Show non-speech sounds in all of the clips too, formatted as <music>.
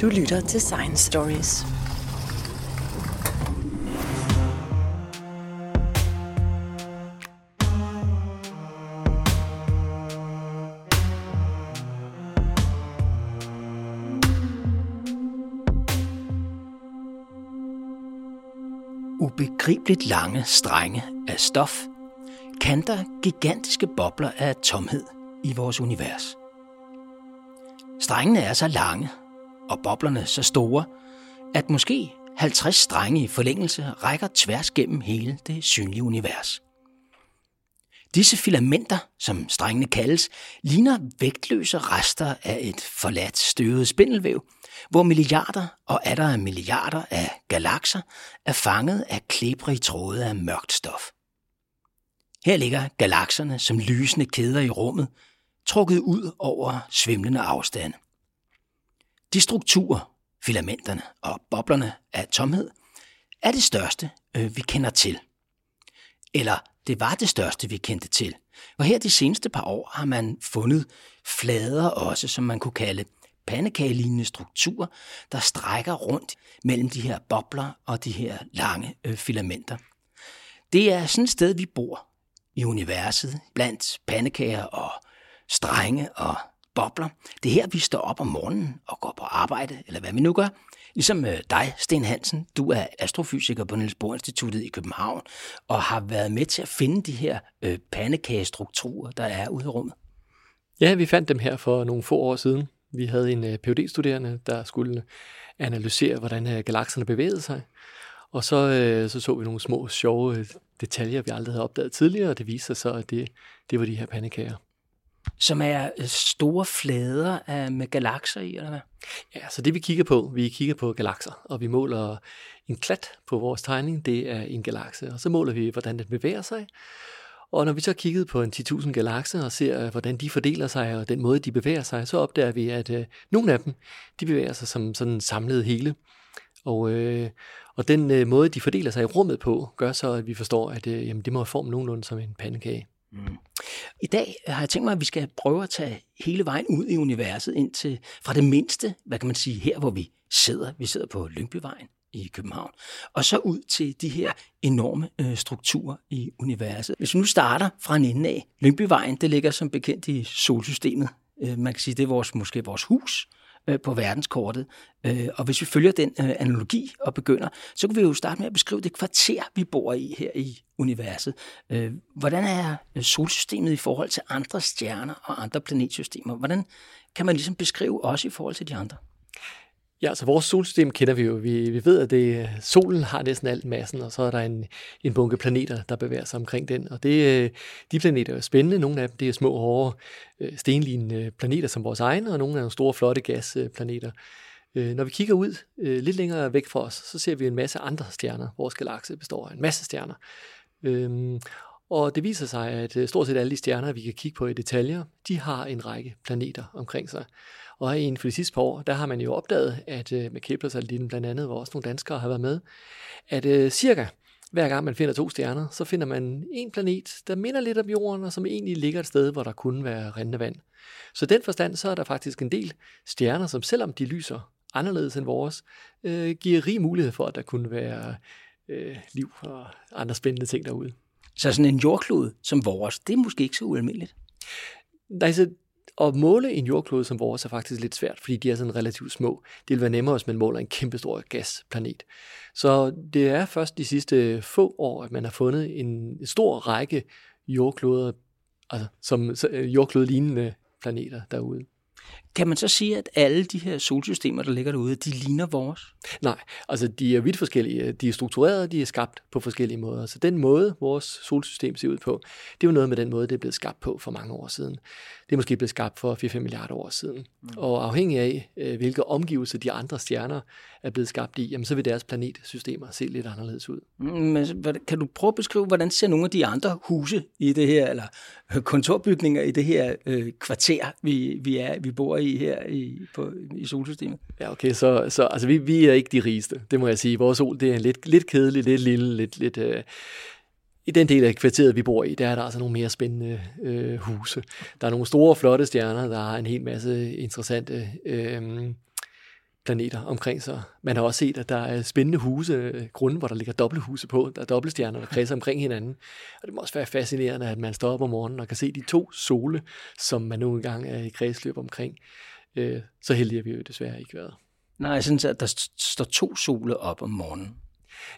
Du lytter til Science Stories. Ubegribeligt lange strenge af stof kanter gigantiske bobler af tomhed i vores univers. Strengene er så lange, og boblerne så store, at måske 50 strenge i forlængelse rækker tværs gennem hele det synlige univers. Disse filamenter, som strengene kaldes, ligner vægtløse rester af et forladt støvet spindelvæv, hvor milliarder og atter af milliarder af galakser er fanget af klebrige tråde af mørkt stof. Her ligger galakserne som lysende kæder i rummet, trukket ud over svimlende afstande. De strukturer, filamenterne og boblerne af tomhed, er det største, øh, vi kender til. Eller det var det største, vi kendte til. Og her de seneste par år har man fundet flader også, som man kunne kalde pandekagelignende strukturer, der strækker rundt mellem de her bobler og de her lange øh, filamenter. Det er sådan et sted, vi bor i universet, blandt pandekager og strenge og bobler. Det er her, vi står op om morgenen og går på arbejde, eller hvad vi nu gør. Ligesom øh, dig, Sten Hansen, du er astrofysiker på Niels Bohr Instituttet i København, og har været med til at finde de her øh, pandekagestrukturer, der er ude i rummet. Ja, vi fandt dem her for nogle få år siden. Vi havde en øh, phd studerende der skulle øh, analysere, hvordan øh, galakserne bevægede sig. Og så, øh, så så vi nogle små, sjove øh, detaljer, vi aldrig havde opdaget tidligere, og det viste sig så, at det, det var de her pandekager som er øh, store flader af, med galakser i, eller hvad? Ja, så det vi kigger på, vi kigger på galakser, og vi måler en klat på vores tegning, det er en galakse, og så måler vi, hvordan den bevæger sig. Og når vi så kiggede på en 10.000 galakser og ser, øh, hvordan de fordeler sig, og den måde, de bevæger sig, så opdager vi, at øh, nogle af dem, de bevæger sig som sådan en samlet hele. Og, øh, og den øh, måde, de fordeler sig i rummet på, gør så, at vi forstår, at øh, jamen, det må have form nogenlunde som en pandekage. Mm. I dag har jeg tænkt mig, at vi skal prøve at tage hele vejen ud i universet ind til, fra det mindste, hvad kan man sige, her hvor vi sidder. Vi sidder på Lyngbyvejen i København, og så ud til de her enorme øh, strukturer i universet. Hvis vi nu starter fra en ende af, Lyngbyvejen, det ligger som bekendt i solsystemet. Øh, man kan sige, det er vores, måske vores hus, øh, på verdenskortet. Øh, og hvis vi følger den øh, analogi og begynder, så kan vi jo starte med at beskrive det kvarter, vi bor i her i universet. Øh, hvordan er øh, solsystemet i forhold til andre stjerner og andre planetsystemer? Hvordan kan man ligesom beskrive os i forhold til de andre? Ja, altså vores solsystem kender vi jo. Vi, vi ved, at det, solen har næsten alt massen, og så er der en, en bunke planeter, der bevæger sig omkring den. Og det, øh, de planeter er spændende. Nogle af dem det er små, hårde, øh, stenlignende planeter som vores egne, og nogle er nogle store, flotte gasplaneter. Øh, når vi kigger ud lidt længere væk fra os, så ser vi en masse andre stjerner. Vores galakse består af en masse stjerner. Øhm, og det viser sig, at stort set alle de stjerner, vi kan kigge på i detaljer, de har en række planeter omkring sig. Og inden for de sidste par år, der har man jo opdaget, at øh, med Kepler-satellitten blandt andet, hvor også nogle danskere har været med, at øh, cirka hver gang man finder to stjerner, så finder man en planet, der minder lidt om jorden, og som egentlig ligger et sted, hvor der kunne være rindende vand. Så den forstand, så er der faktisk en del stjerner, som selvom de lyser anderledes end vores, øh, giver rig mulighed for, at der kunne være øh, liv og andre spændende ting derude. Så sådan en jordklode som vores, det er måske ikke så ualmindeligt? Nej, så at måle en jordklode som vores er faktisk lidt svært, fordi de er sådan relativt små. Det vil være nemmere, hvis man måler en kæmpestor gasplanet. Så det er først de sidste få år, at man har fundet en stor række jordkloder, altså som øh, jordklode-lignende planeter derude. Kan man så sige, at alle de her solsystemer, der ligger derude, de ligner vores? Nej, altså de er vidt forskellige. De er struktureret, de er skabt på forskellige måder. Så den måde, vores solsystem ser ud på, det er jo noget med den måde, det er blevet skabt på for mange år siden. Det er måske blevet skabt for 4-5 milliarder år siden. Mm. Og afhængig af, øh, hvilke omgivelser de andre stjerner er blevet skabt i, jamen så vil deres planetsystemer se lidt anderledes ud. Mm, men kan du prøve at beskrive, hvordan ser nogle af de andre huse i det her, eller kontorbygninger i det her øh, kvarter, vi, vi, er, vi bor i her i, på, i solsystemet? Ja, okay, så, så altså, vi, vi er ikke de rigeste, det må jeg sige. Vores sol, det er lidt, lidt kedeligt, lidt lille, lidt, lidt øh, i den del af kvarteret, vi bor i, der er der altså nogle mere spændende øh, huse. Der er nogle store, flotte stjerner, der har en hel masse interessante øh, planeter omkring sig. Man har også set, at der er spændende huse, grunde, hvor der ligger dobbelthuse på. Der er dobbeltstjerner, der kredser omkring hinanden. Og det må også være fascinerende, at man står op om morgenen og kan se de to sole, som man nogle gange er i kredsløb omkring. Øh, så heldige har vi jo desværre ikke været. Nej, jeg synes, at der står to sole op om morgenen.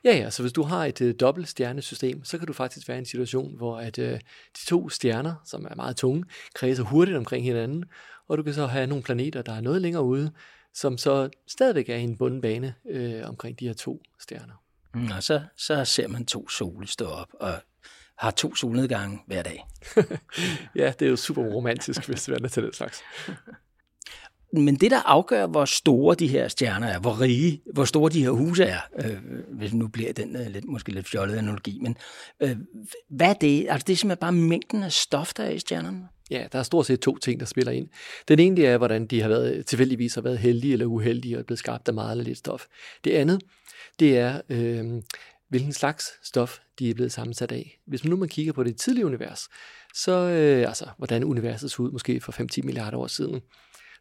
Ja, ja, så hvis du har et øh, dobbelt stjernesystem, så kan du faktisk være i en situation, hvor at øh, de to stjerner, som er meget tunge, kredser hurtigt omkring hinanden, og du kan så have nogle planeter, der er noget længere ude, som så stadigvæk er i en bunden bane øh, omkring de her to stjerner. Mm, og så, så ser man to sole stå op og har to solnedgange hver dag. <laughs> ja, det er jo super romantisk, hvis det er til den slags. <laughs> Men det, der afgør, hvor store de her stjerner er, hvor rige, hvor store de her huse er, øh, hvis nu bliver den øh, lidt, måske lidt fjollet analogi, men øh, hvad er det? Altså det er simpelthen bare mængden af stof, der er i stjernerne? Ja, der er stort set to ting, der spiller ind. Den ene er, hvordan de har været, tilfældigvis har været heldige eller uheldige og er blevet skabt af meget eller lidt stof. Det andet, det er, øh, hvilken slags stof de er blevet sammensat af. Hvis man nu man kigger på det tidlige univers, så øh, altså, hvordan universet så ud måske for 5-10 milliarder år siden,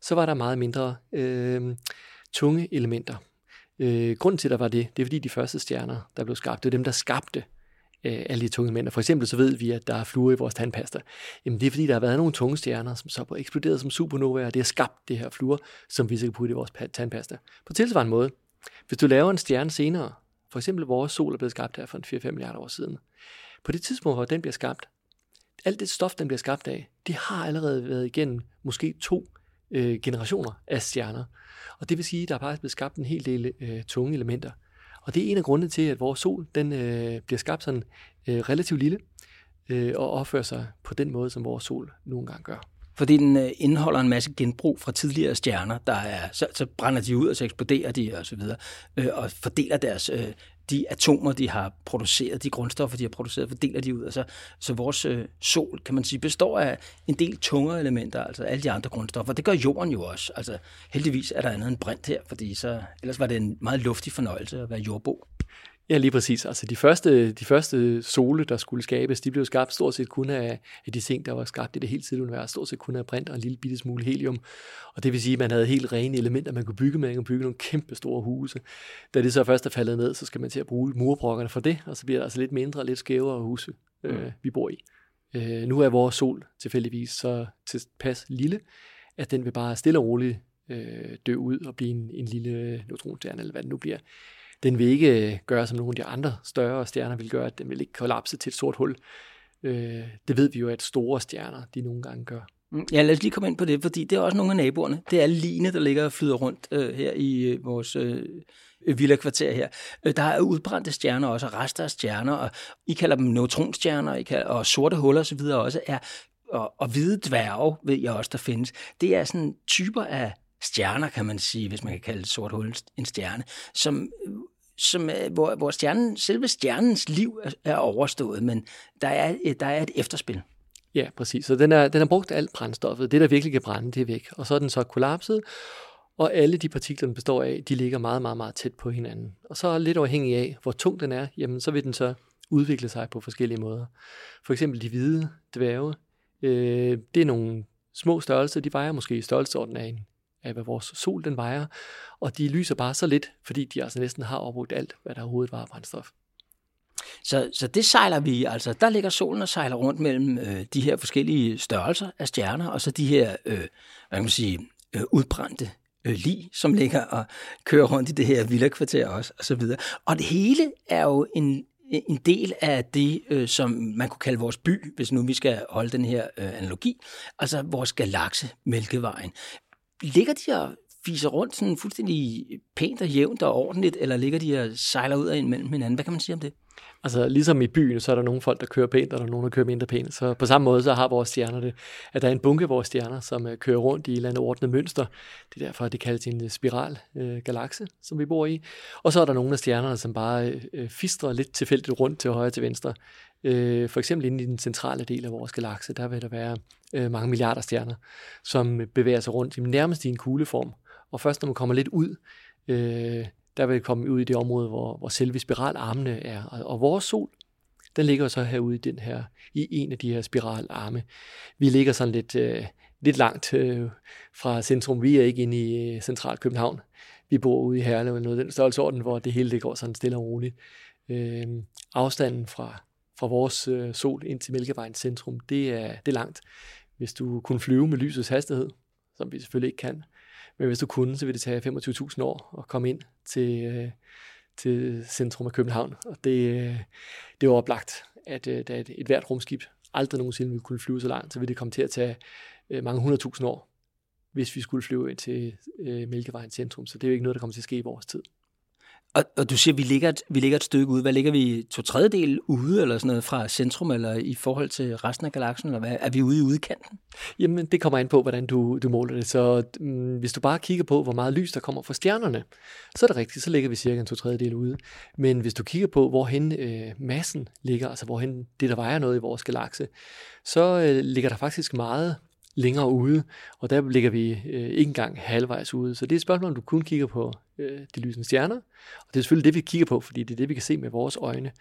så var der meget mindre øh, tunge elementer. Øh, grunden til, at der var det, det er fordi de første stjerner, der blev skabt, det er dem, der skabte øh, alle de tunge mænd. For eksempel så ved vi, at der er fluer i vores tandpasta. Jamen det er fordi, der har været nogle tunge stjerner, som så er eksploderet som supernovaer, og det har skabt det her fluer, som vi så kan putte i vores tandpasta. På tilsvarende måde, hvis du laver en stjerne senere, for eksempel vores sol er blevet skabt her for 4-5 milliarder år siden, på det tidspunkt, hvor den bliver skabt, alt det stof, den bliver skabt af, det har allerede været igennem måske to øh, generationer af stjerner. Og det vil sige, at der er faktisk blevet skabt en hel del øh, tunge elementer. Og det er en af grundene til, at vores sol den, øh, bliver skabt sådan øh, relativt lille øh, og opfører sig på den måde, som vores sol nogle gange gør. Fordi den øh, indeholder en masse genbrug fra tidligere stjerner, der er, så, så brænder de ud, og så eksploderer de og så videre, øh, og fordeler deres øh, de atomer, de har produceret, de grundstoffer, de har produceret, fordeler de ud. Altså, så vores øh, sol, kan man sige, består af en del tungere elementer, altså alle de andre grundstoffer. Det gør jorden jo også. Altså, heldigvis er der andet end brint her, fordi så, ellers var det en meget luftig fornøjelse at være jordbo. Ja, lige præcis. Altså de første, de første sole, der skulle skabes, de blev skabt stort set kun af, af de ting, der var skabt i det hele tidlige univers, stort set kun af brint og en lille bitte smule helium. Og det vil sige, at man havde helt rene elementer, man kunne bygge med. Man kunne bygge nogle kæmpe store huse. Da det så først er faldet ned, så skal man til at bruge murbrokkerne for det, og så bliver det altså lidt mindre og lidt skævere huse, mm. øh, vi bor i. Øh, nu er vores sol tilfældigvis så tilpas lille, at den vil bare stille og roligt øh, dø ud og blive en, en lille neutronstjerne, eller hvad det nu bliver den vil ikke øh, gøre, som nogle af de andre større stjerner vil gøre, at den vil ikke kollapse til et sort hul. Øh, det ved vi jo, at store stjerner, de nogle gange gør. Mm, ja, lad os lige komme ind på det, fordi det er også nogle af naboerne. Det er Line, der ligger og flyder rundt øh, her i øh, vores øh, øh villa-kvarter her. Øh, der er udbrændte stjerner også, og rester af stjerner, og I kalder dem neutronstjerner, I kalder, og sorte huller osv. også er, og, og hvide dværge, ved jeg også, der findes. Det er sådan typer af stjerner, kan man sige, hvis man kan kalde et sort hul en stjerne, som, som, øh, hvor, hvor stjernen, selve stjernens liv er, er overstået, men der er, øh, der er et efterspil. Ja, præcis. Så den er, den er brugt alt brændstoffet. Det, der virkelig kan brænde, det er væk. Og så er den så kollapset, og alle de partikler, den består af, de ligger meget, meget, meget tæt på hinanden. Og så lidt afhængig af, hvor tung den er, jamen så vil den så udvikle sig på forskellige måder. For eksempel de hvide dværge, øh, det er nogle små størrelser, de vejer måske i størrelsesorden af en af, hvad vores sol den vejer, og de lyser bare så lidt, fordi de altså næsten har opbrugt alt, hvad der overhovedet var af brændstof. Så, så det sejler vi, altså der ligger solen og sejler rundt mellem øh, de her forskellige størrelser af stjerner, og så de her, øh, hvad kan man sige, øh, udbrændte øh, lig, som ligger og kører rundt i det her villakvarter også, og så videre. Og det hele er jo en, en del af det, øh, som man kunne kalde vores by, hvis nu vi skal holde den her øh, analogi, altså vores galakse, Mælkevejen ligger de og fiser rundt sådan fuldstændig pænt og jævnt og ordentligt, eller ligger de og sejler ud af en mellem hinanden? Hvad kan man sige om det? Altså ligesom i byen, så er der nogle folk, der kører pænt, og der er nogen, der kører mindre pænt. Så på samme måde, så har vores stjerner det, at der er en bunke af vores stjerner, som uh, kører rundt i et eller andet ordnet mønster. Det er derfor, at det kaldes en øh, spiral uh, galakse, som vi bor i. Og så er der nogle af stjernerne, som bare uh, fistrer lidt tilfældigt rundt til højre og til venstre. Øh, for eksempel inde i den centrale del af vores galakse, der vil der være øh, mange milliarder stjerner, som bevæger sig rundt i nærmest i en kugleform. Og først når man kommer lidt ud, øh, der vil komme ud i det område, hvor, hvor selve spiralarmene er. Og, og vores sol, den ligger så herude i den her, i en af de her spiralarme. Vi ligger sådan lidt, øh, lidt langt øh, fra centrum. Vi er ikke inde i øh, central København. vi bor ude i Herlev eller noget den størrelsesorden, hvor det hele det går sådan stille og roligt. Øh, afstanden fra, fra vores øh, sol ind til Mælkevejens centrum, det er, det er langt. Hvis du kunne flyve med lysets hastighed, som vi selvfølgelig ikke kan, men hvis du kunne, så ville det tage 25.000 år at komme ind til, øh, til centrum af København. Og det, øh, det er oplagt, at øh, da et, et hvert rumskib aldrig nogensinde ville kunne flyve så langt, så ville det komme til at tage øh, mange hundredtusind år, hvis vi skulle flyve ind til øh, Mælkevejens centrum. Så det er jo ikke noget, der kommer til at ske i vores tid. Og, og du siger, at vi ligger, et, vi ligger et stykke ude. Hvad ligger vi? To tredjedel ude, eller sådan noget, fra centrum, eller i forhold til resten af galaksen, eller hvad? Er vi ude i udkanten? Jamen, det kommer an på, hvordan du, du måler det. Så mm, hvis du bare kigger på, hvor meget lys der kommer fra stjernerne, så er det rigtigt, så ligger vi cirka en to tredjedel ude. Men hvis du kigger på, hvorhen øh, massen ligger, altså hvorhen det, der vejer noget i vores galakse, så øh, ligger der faktisk meget længere ude, og der ligger vi øh, ikke engang halvvejs ude. Så det er et spørgsmål, om du kun kigger på øh, de lysende stjerner, og det er selvfølgelig det, vi kigger på, fordi det er det, vi kan se med vores øjne.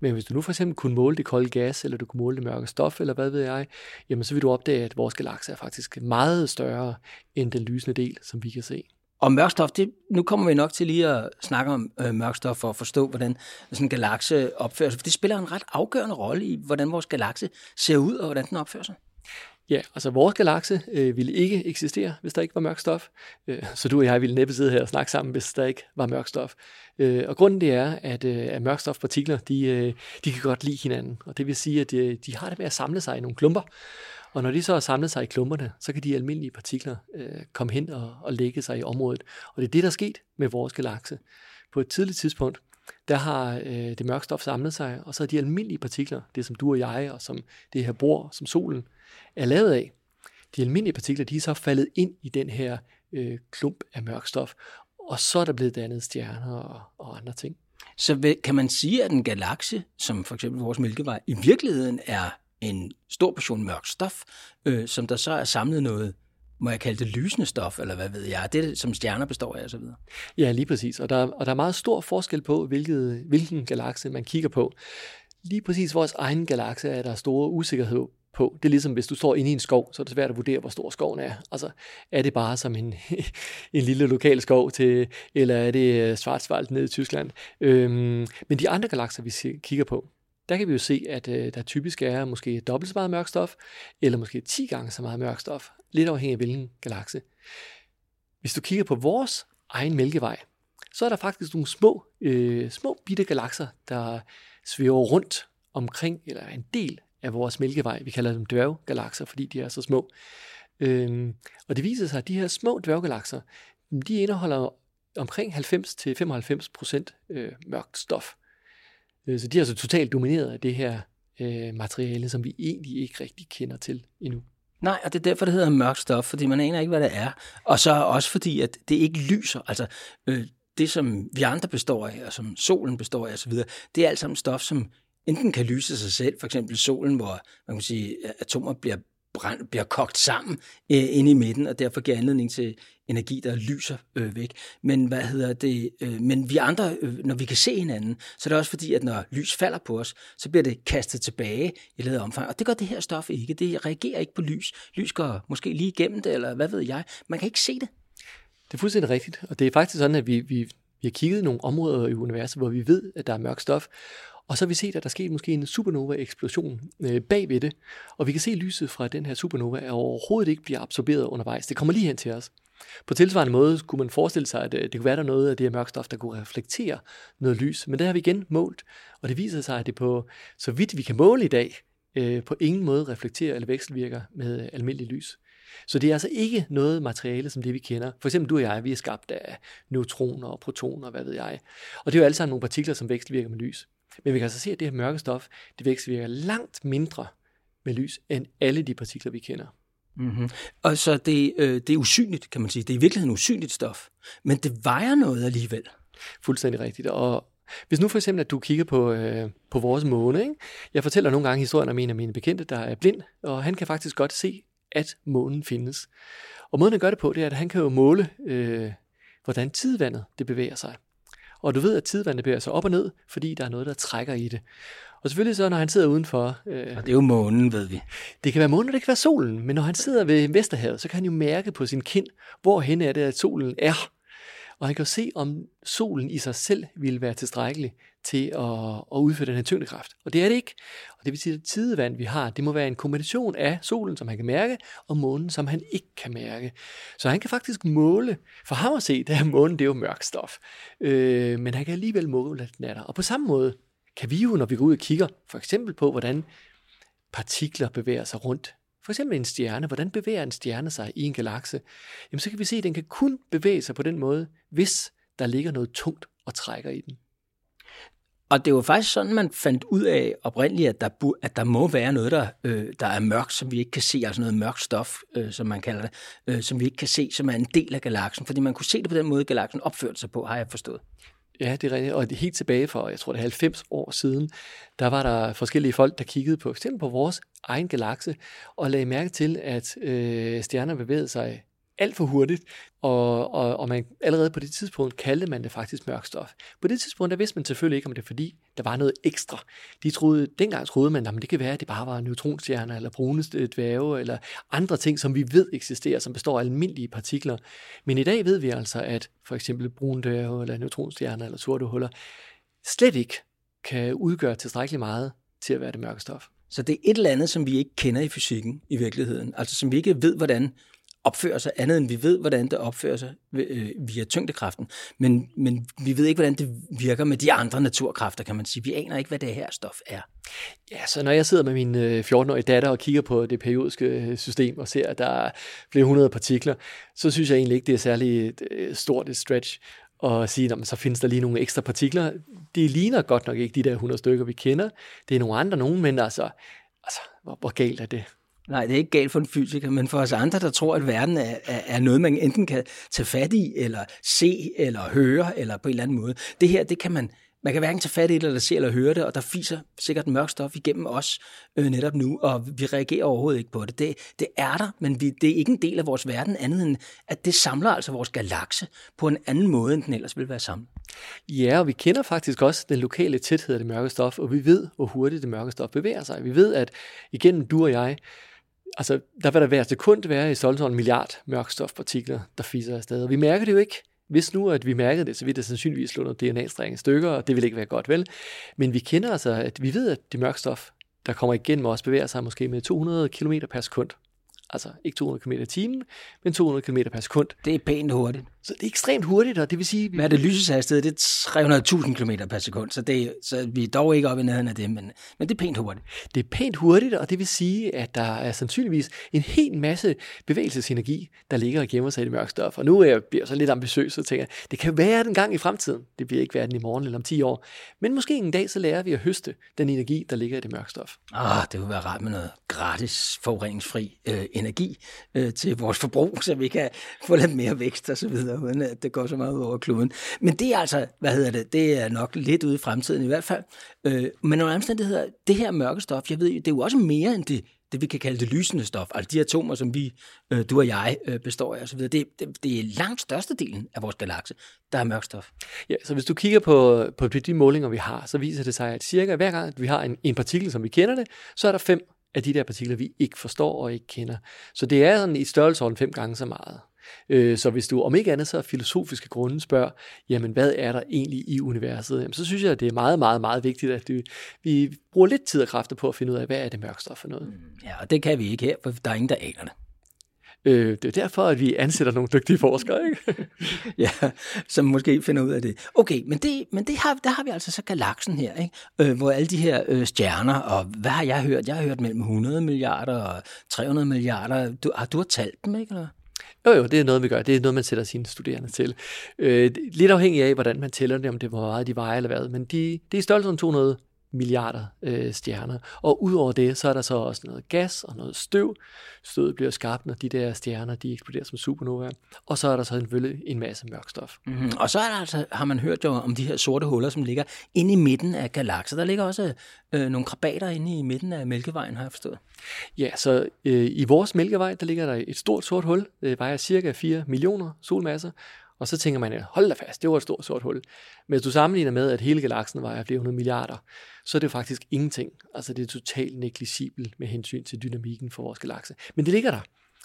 Men hvis du nu for eksempel kunne måle det kolde gas, eller du kunne måle det mørke stof, eller hvad ved jeg, jamen så vil du opdage, at vores galakse er faktisk meget større end den lysende del, som vi kan se. Og mørkstof, det, nu kommer vi nok til lige at snakke om øh, mørkstof for at forstå, hvordan sådan en galakse opfører sig. For det spiller en ret afgørende rolle i, hvordan vores galakse ser ud, og hvordan den opfører sig. Ja, altså vores galakse øh, ville ikke eksistere, hvis der ikke var mørk stof. Øh, så du og jeg ville næppe sidde her og snakke sammen, hvis der ikke var mørk stof. Øh, og grunden det er, at, øh, at mørkstofpartikler, de, øh, de kan godt lide hinanden. Og det vil sige, at de, øh, de har det med at samle sig i nogle klumper. Og når de så har samlet sig i klumperne, så kan de almindelige partikler øh, komme hen og, og lægge sig i området. Og det er det, der er sket med vores galakse. På et tidligt tidspunkt, der har øh, det mørke stof samlet sig, og så er de almindelige partikler, det som du og jeg, og som det her bord, som solen, er lavet af, de almindelige partikler, de er så faldet ind i den her øh, klump af mørk stof, og så er der blevet dannet stjerner og, og andre ting. Så kan man sige, at en galakse, som for eksempel vores Mælkevej, i virkeligheden er en stor portion mørk stof, øh, som der så er samlet noget må jeg kalde det lysende stof, eller hvad ved jeg, det som stjerner består af osv. Ja, lige præcis. Og der, og der er meget stor forskel på, hvilket, hvilken galakse man kigger på. Lige præcis vores egen galakse er der store usikkerhed på. Det er ligesom, hvis du står inde i en skov, så er det svært at vurdere, hvor stor skoven er. Altså, er det bare som en, <laughs> en lille lokal skov, til, eller er det Schwarzwald nede i Tyskland? Øhm, men de andre galakser, vi kigger på, der kan vi jo se, at øh, der typisk er måske dobbelt så meget mørk stof, eller måske 10 gange så meget mørk stof, lidt afhængig af hvilken galakse. Hvis du kigger på vores egen mælkevej, så er der faktisk nogle små, øh, små bitte galakser, der svæver rundt omkring, eller en del af vores mælkevej. Vi kalder dem dværggalakser, fordi de er så små. Øhm, og det viser sig, at de her små dværggalakser, de indeholder omkring 90-95% øh, mørkt stof. Øh, så de er altså totalt domineret af det her øh, materiale, som vi egentlig ikke rigtig kender til endnu. Nej, og det er derfor, det hedder mørkt stof, fordi man aner ikke, hvad det er. Og så også fordi, at det ikke lyser. Altså, øh, det, som vi andre består af, og som solen består af osv., det er alt sammen stof, som enten kan lyse sig selv, for eksempel solen, hvor man kan sige, atomer bliver brænd, bliver kogt sammen øh, inde i midten, og derfor giver anledning til energi, der lyser øh, væk. Men hvad hedder det? Øh, men vi andre, øh, når vi kan se hinanden, så er det også fordi, at når lys falder på os, så bliver det kastet tilbage i lavet omfang. Og det gør det her stof ikke. Det reagerer ikke på lys. Lys går måske lige igennem det, eller hvad ved jeg. Man kan ikke se det. Det er fuldstændig rigtigt. Og det er faktisk sådan, at vi, vi, vi har kigget i nogle områder i universet, hvor vi ved, at der er mørk stof. Og så har vi set, at der skete måske en supernova-eksplosion øh, bag ved det, og vi kan se lyset fra den her supernova, er overhovedet ikke bliver absorberet undervejs. Det kommer lige hen til os. På tilsvarende måde kunne man forestille sig, at øh, det kunne være der noget af det her mørkstof, der kunne reflektere noget lys. Men det har vi igen målt, og det viser sig, at det på, så vidt vi kan måle i dag, øh, på ingen måde reflekterer eller vekselvirker med almindelig lys. Så det er altså ikke noget materiale som det, vi kender. For eksempel du og jeg, vi er skabt af neutroner og protoner, hvad ved jeg. Og det er jo alle sammen nogle partikler, som vekselvirker med lys. Men vi kan altså se, at det her mørke stof, det vekselvirker langt mindre med lys, end alle de partikler, vi kender. Mm-hmm. Og så det, øh, det er usynligt, kan man sige. Det er i virkeligheden usynligt stof, men det vejer noget alligevel. Fuldstændig rigtigt. Og hvis nu for eksempel, at du kigger på, øh, på vores måne, ikke? jeg fortæller nogle gange historien om en af mine bekendte, der er blind, og han kan faktisk godt se, at månen findes. Og måden, han gør det på, det er, at han kan jo måle, øh, hvordan tidvandet det bevæger sig. Og du ved, at tidvandet bevæger sig op og ned, fordi der er noget, der trækker i det. Og selvfølgelig så, når han sidder udenfor... Øh, og det er jo månen, ved vi. Det kan være månen, og det kan være solen. Men når han sidder ved Vesterhavet, så kan han jo mærke på sin kind, hvorhen er det, at solen er og han kan jo se, om solen i sig selv ville være tilstrækkelig til at, at udføre den her tyngdekraft. Og det er det ikke. Og det vil sige, at tidevand, vi har, det må være en kombination af solen, som han kan mærke, og månen, som han ikke kan mærke. Så han kan faktisk måle. For ham at se, det er månen, det er jo mørk stof. Øh, men han kan alligevel måle, at den er der. Og på samme måde kan vi jo, når vi går ud og kigger, for eksempel på, hvordan partikler bevæger sig rundt for eksempel en stjerne. Hvordan bevæger en stjerne sig i en galakse? Jamen så kan vi se, at den kan kun bevæge sig på den måde, hvis der ligger noget tungt og trækker i den. Og det var faktisk sådan, man fandt ud af oprindeligt, at der, at der må være noget, der, øh, der er mørkt, som vi ikke kan se, altså noget mørkt stof, øh, som man kalder det, øh, som vi ikke kan se, som er en del af galaksen, fordi man kunne se det på den måde, galaksen opførte sig på, har jeg forstået. Ja, det er rigtigt. Og helt tilbage for, jeg tror det er 90 år siden, der var der forskellige folk, der kiggede på eksempel på vores egen galakse, og lagde mærke til, at øh, stjerner bevægede sig alt for hurtigt, og, og, og man, allerede på det tidspunkt kaldte man det faktisk mørk stof. På det tidspunkt, der vidste man selvfølgelig ikke, om det var fordi, der var noget ekstra. De troede, dengang troede man, at det kan være, at det bare var neutronstjerner, eller brune øh, dværge, eller andre ting, som vi ved eksisterer, som består af almindelige partikler. Men i dag ved vi altså, at for eksempel brune dværge, eller neutronstjerner, eller sorte huller, slet ikke kan udgøre tilstrækkeligt meget til at være det mørke stof. Så det er et eller andet, som vi ikke kender i fysikken i virkeligheden. Altså som vi ikke ved, hvordan opfører sig, andet end vi ved, hvordan det opfører sig øh, via tyngdekraften. Men, men vi ved ikke, hvordan det virker med de andre naturkræfter, kan man sige. Vi aner ikke, hvad det her stof er. Ja, så når jeg sidder med min øh, 14-årige datter og kigger på det periodiske øh, system og ser, at der er flere hundrede partikler, så synes jeg egentlig ikke, det er særlig øh, stort et stretch og sige, at så findes der lige nogle ekstra partikler. Det ligner godt nok ikke de der 100 stykker, vi kender. Det er nogle andre nogen, men altså, altså hvor, hvor galt er det? Nej, det er ikke galt for en fysiker, men for os andre, der tror, at verden er, er, er noget, man enten kan tage fat i, eller se, eller høre, eller på en eller anden måde. Det her, det kan man, man kan hverken tage fat i det, eller se, eller høre det, og der fiser sikkert mørk stof igennem os øh, netop nu, og vi reagerer overhovedet ikke på det. Det, det er der, men vi, det er ikke en del af vores verden, andet end, at det samler altså vores galakse på en anden måde, end den ellers ville være samlet. Ja, og vi kender faktisk også den lokale tæthed af det mørke stof, og vi ved, hvor hurtigt det mørke stof bevæger sig. Vi ved, at igennem du og jeg, altså, der vil der hver sekund være i størrelsesorden en milliard mørkstofpartikler, der fiser afsted. Og vi mærker det jo ikke. Hvis nu, at vi mærkede det, så ville det sandsynligvis slå noget DNA-streng i stykker, og det ville ikke være godt, vel? Men vi kender altså, at vi ved, at det mørkstof, der kommer igennem os, bevæger sig måske med 200 km per sekund. Altså ikke 200 km i timen, men 200 km per sekund. Det er pænt hurtigt. Så det er ekstremt hurtigt, og det vil sige... Hvad er det lyseshastighed? Det er 300.000 km per sekund, så, det, så vi er dog ikke oppe i nærheden af det, men, men det er pænt hurtigt. Det er pænt hurtigt, og det vil sige, at der er sandsynligvis en hel masse bevægelsesenergi, der ligger og gemmer sig i det mørke stof. Og nu er jeg bliver så lidt ambitiøs og tænker, det kan være den gang i fremtiden. Det bliver ikke verden i morgen eller om 10 år. Men måske en dag, så lærer vi at høste den energi, der ligger i det mørke stof. Ah, det vil være rart med noget gratis, forureningsfri øh, energi øh, til vores forbrug, så vi kan få lidt mere vækst og så videre videre, uden at det går så meget over kloden. Men det er altså, hvad hedder det, det er nok lidt ude i fremtiden i hvert fald. Øh, men under omstændigheder, det her mørke stof, jeg ved, det er jo også mere end det, det vi kan kalde det lysende stof, altså de atomer, som vi, øh, du og jeg, øh, består af osv., det, det, det er langt størstedelen af vores galakse, der er mørk stof. Ja, så hvis du kigger på, på de målinger, vi har, så viser det sig, at cirka hver gang vi har en, en partikel, som vi kender det, så er der fem af de der partikler, vi ikke forstår og ikke kender. Så det er sådan i størrelsesorden fem gange så meget. Øh, så hvis du om ikke andet så af filosofiske grunde spørger, jamen hvad er der egentlig i universet, jamen, så synes jeg, at det er meget, meget, meget vigtigt, at du, vi bruger lidt tid og kræfter på at finde ud af, hvad er det mørkstof for noget. Mm, ja, og det kan vi ikke her, for der er ingen, der aner det. Øh, det er derfor, at vi ansætter nogle dygtige forskere, ikke? <laughs> ja, som måske finder ud af det. Okay, men, det, men det har, der har vi altså så galaksen her, ikke? Øh, hvor alle de her øh, stjerner, og hvad har jeg hørt? Jeg har hørt mellem 100 milliarder og 300 milliarder. Du, har du har talt dem, ikke? Eller? Jo, jo, det er noget, vi gør. Det er noget, man sætter sine studerende til. Øh, lidt afhængig af, hvordan man tæller det, om det var meget de vejer eller hvad. Men de, det er størrelse 200 milliarder øh, stjerner. Og udover det, så er der så også noget gas og noget støv. Støvet bliver skabt, når de der stjerner de eksploderer som supernova. Og så er der så en, en masse mørk stof. Mm-hmm. Og så er der altså, har man hørt jo om de her sorte huller, som ligger inde i midten af galakser. Der ligger også øh, nogle krabater inde i midten af Mælkevejen, har jeg forstået. Ja, så øh, i vores Mælkevej, der ligger der et stort sort hul. Det vejer cirka 4 millioner solmasser. Og så tænker man, hold da fast, det var et stort sort hul. Men hvis du sammenligner med, at hele galaksen vejer flere hundrede milliarder, så er det faktisk ingenting. Altså det er totalt negligibelt med hensyn til dynamikken for vores galakse. Men det ligger der.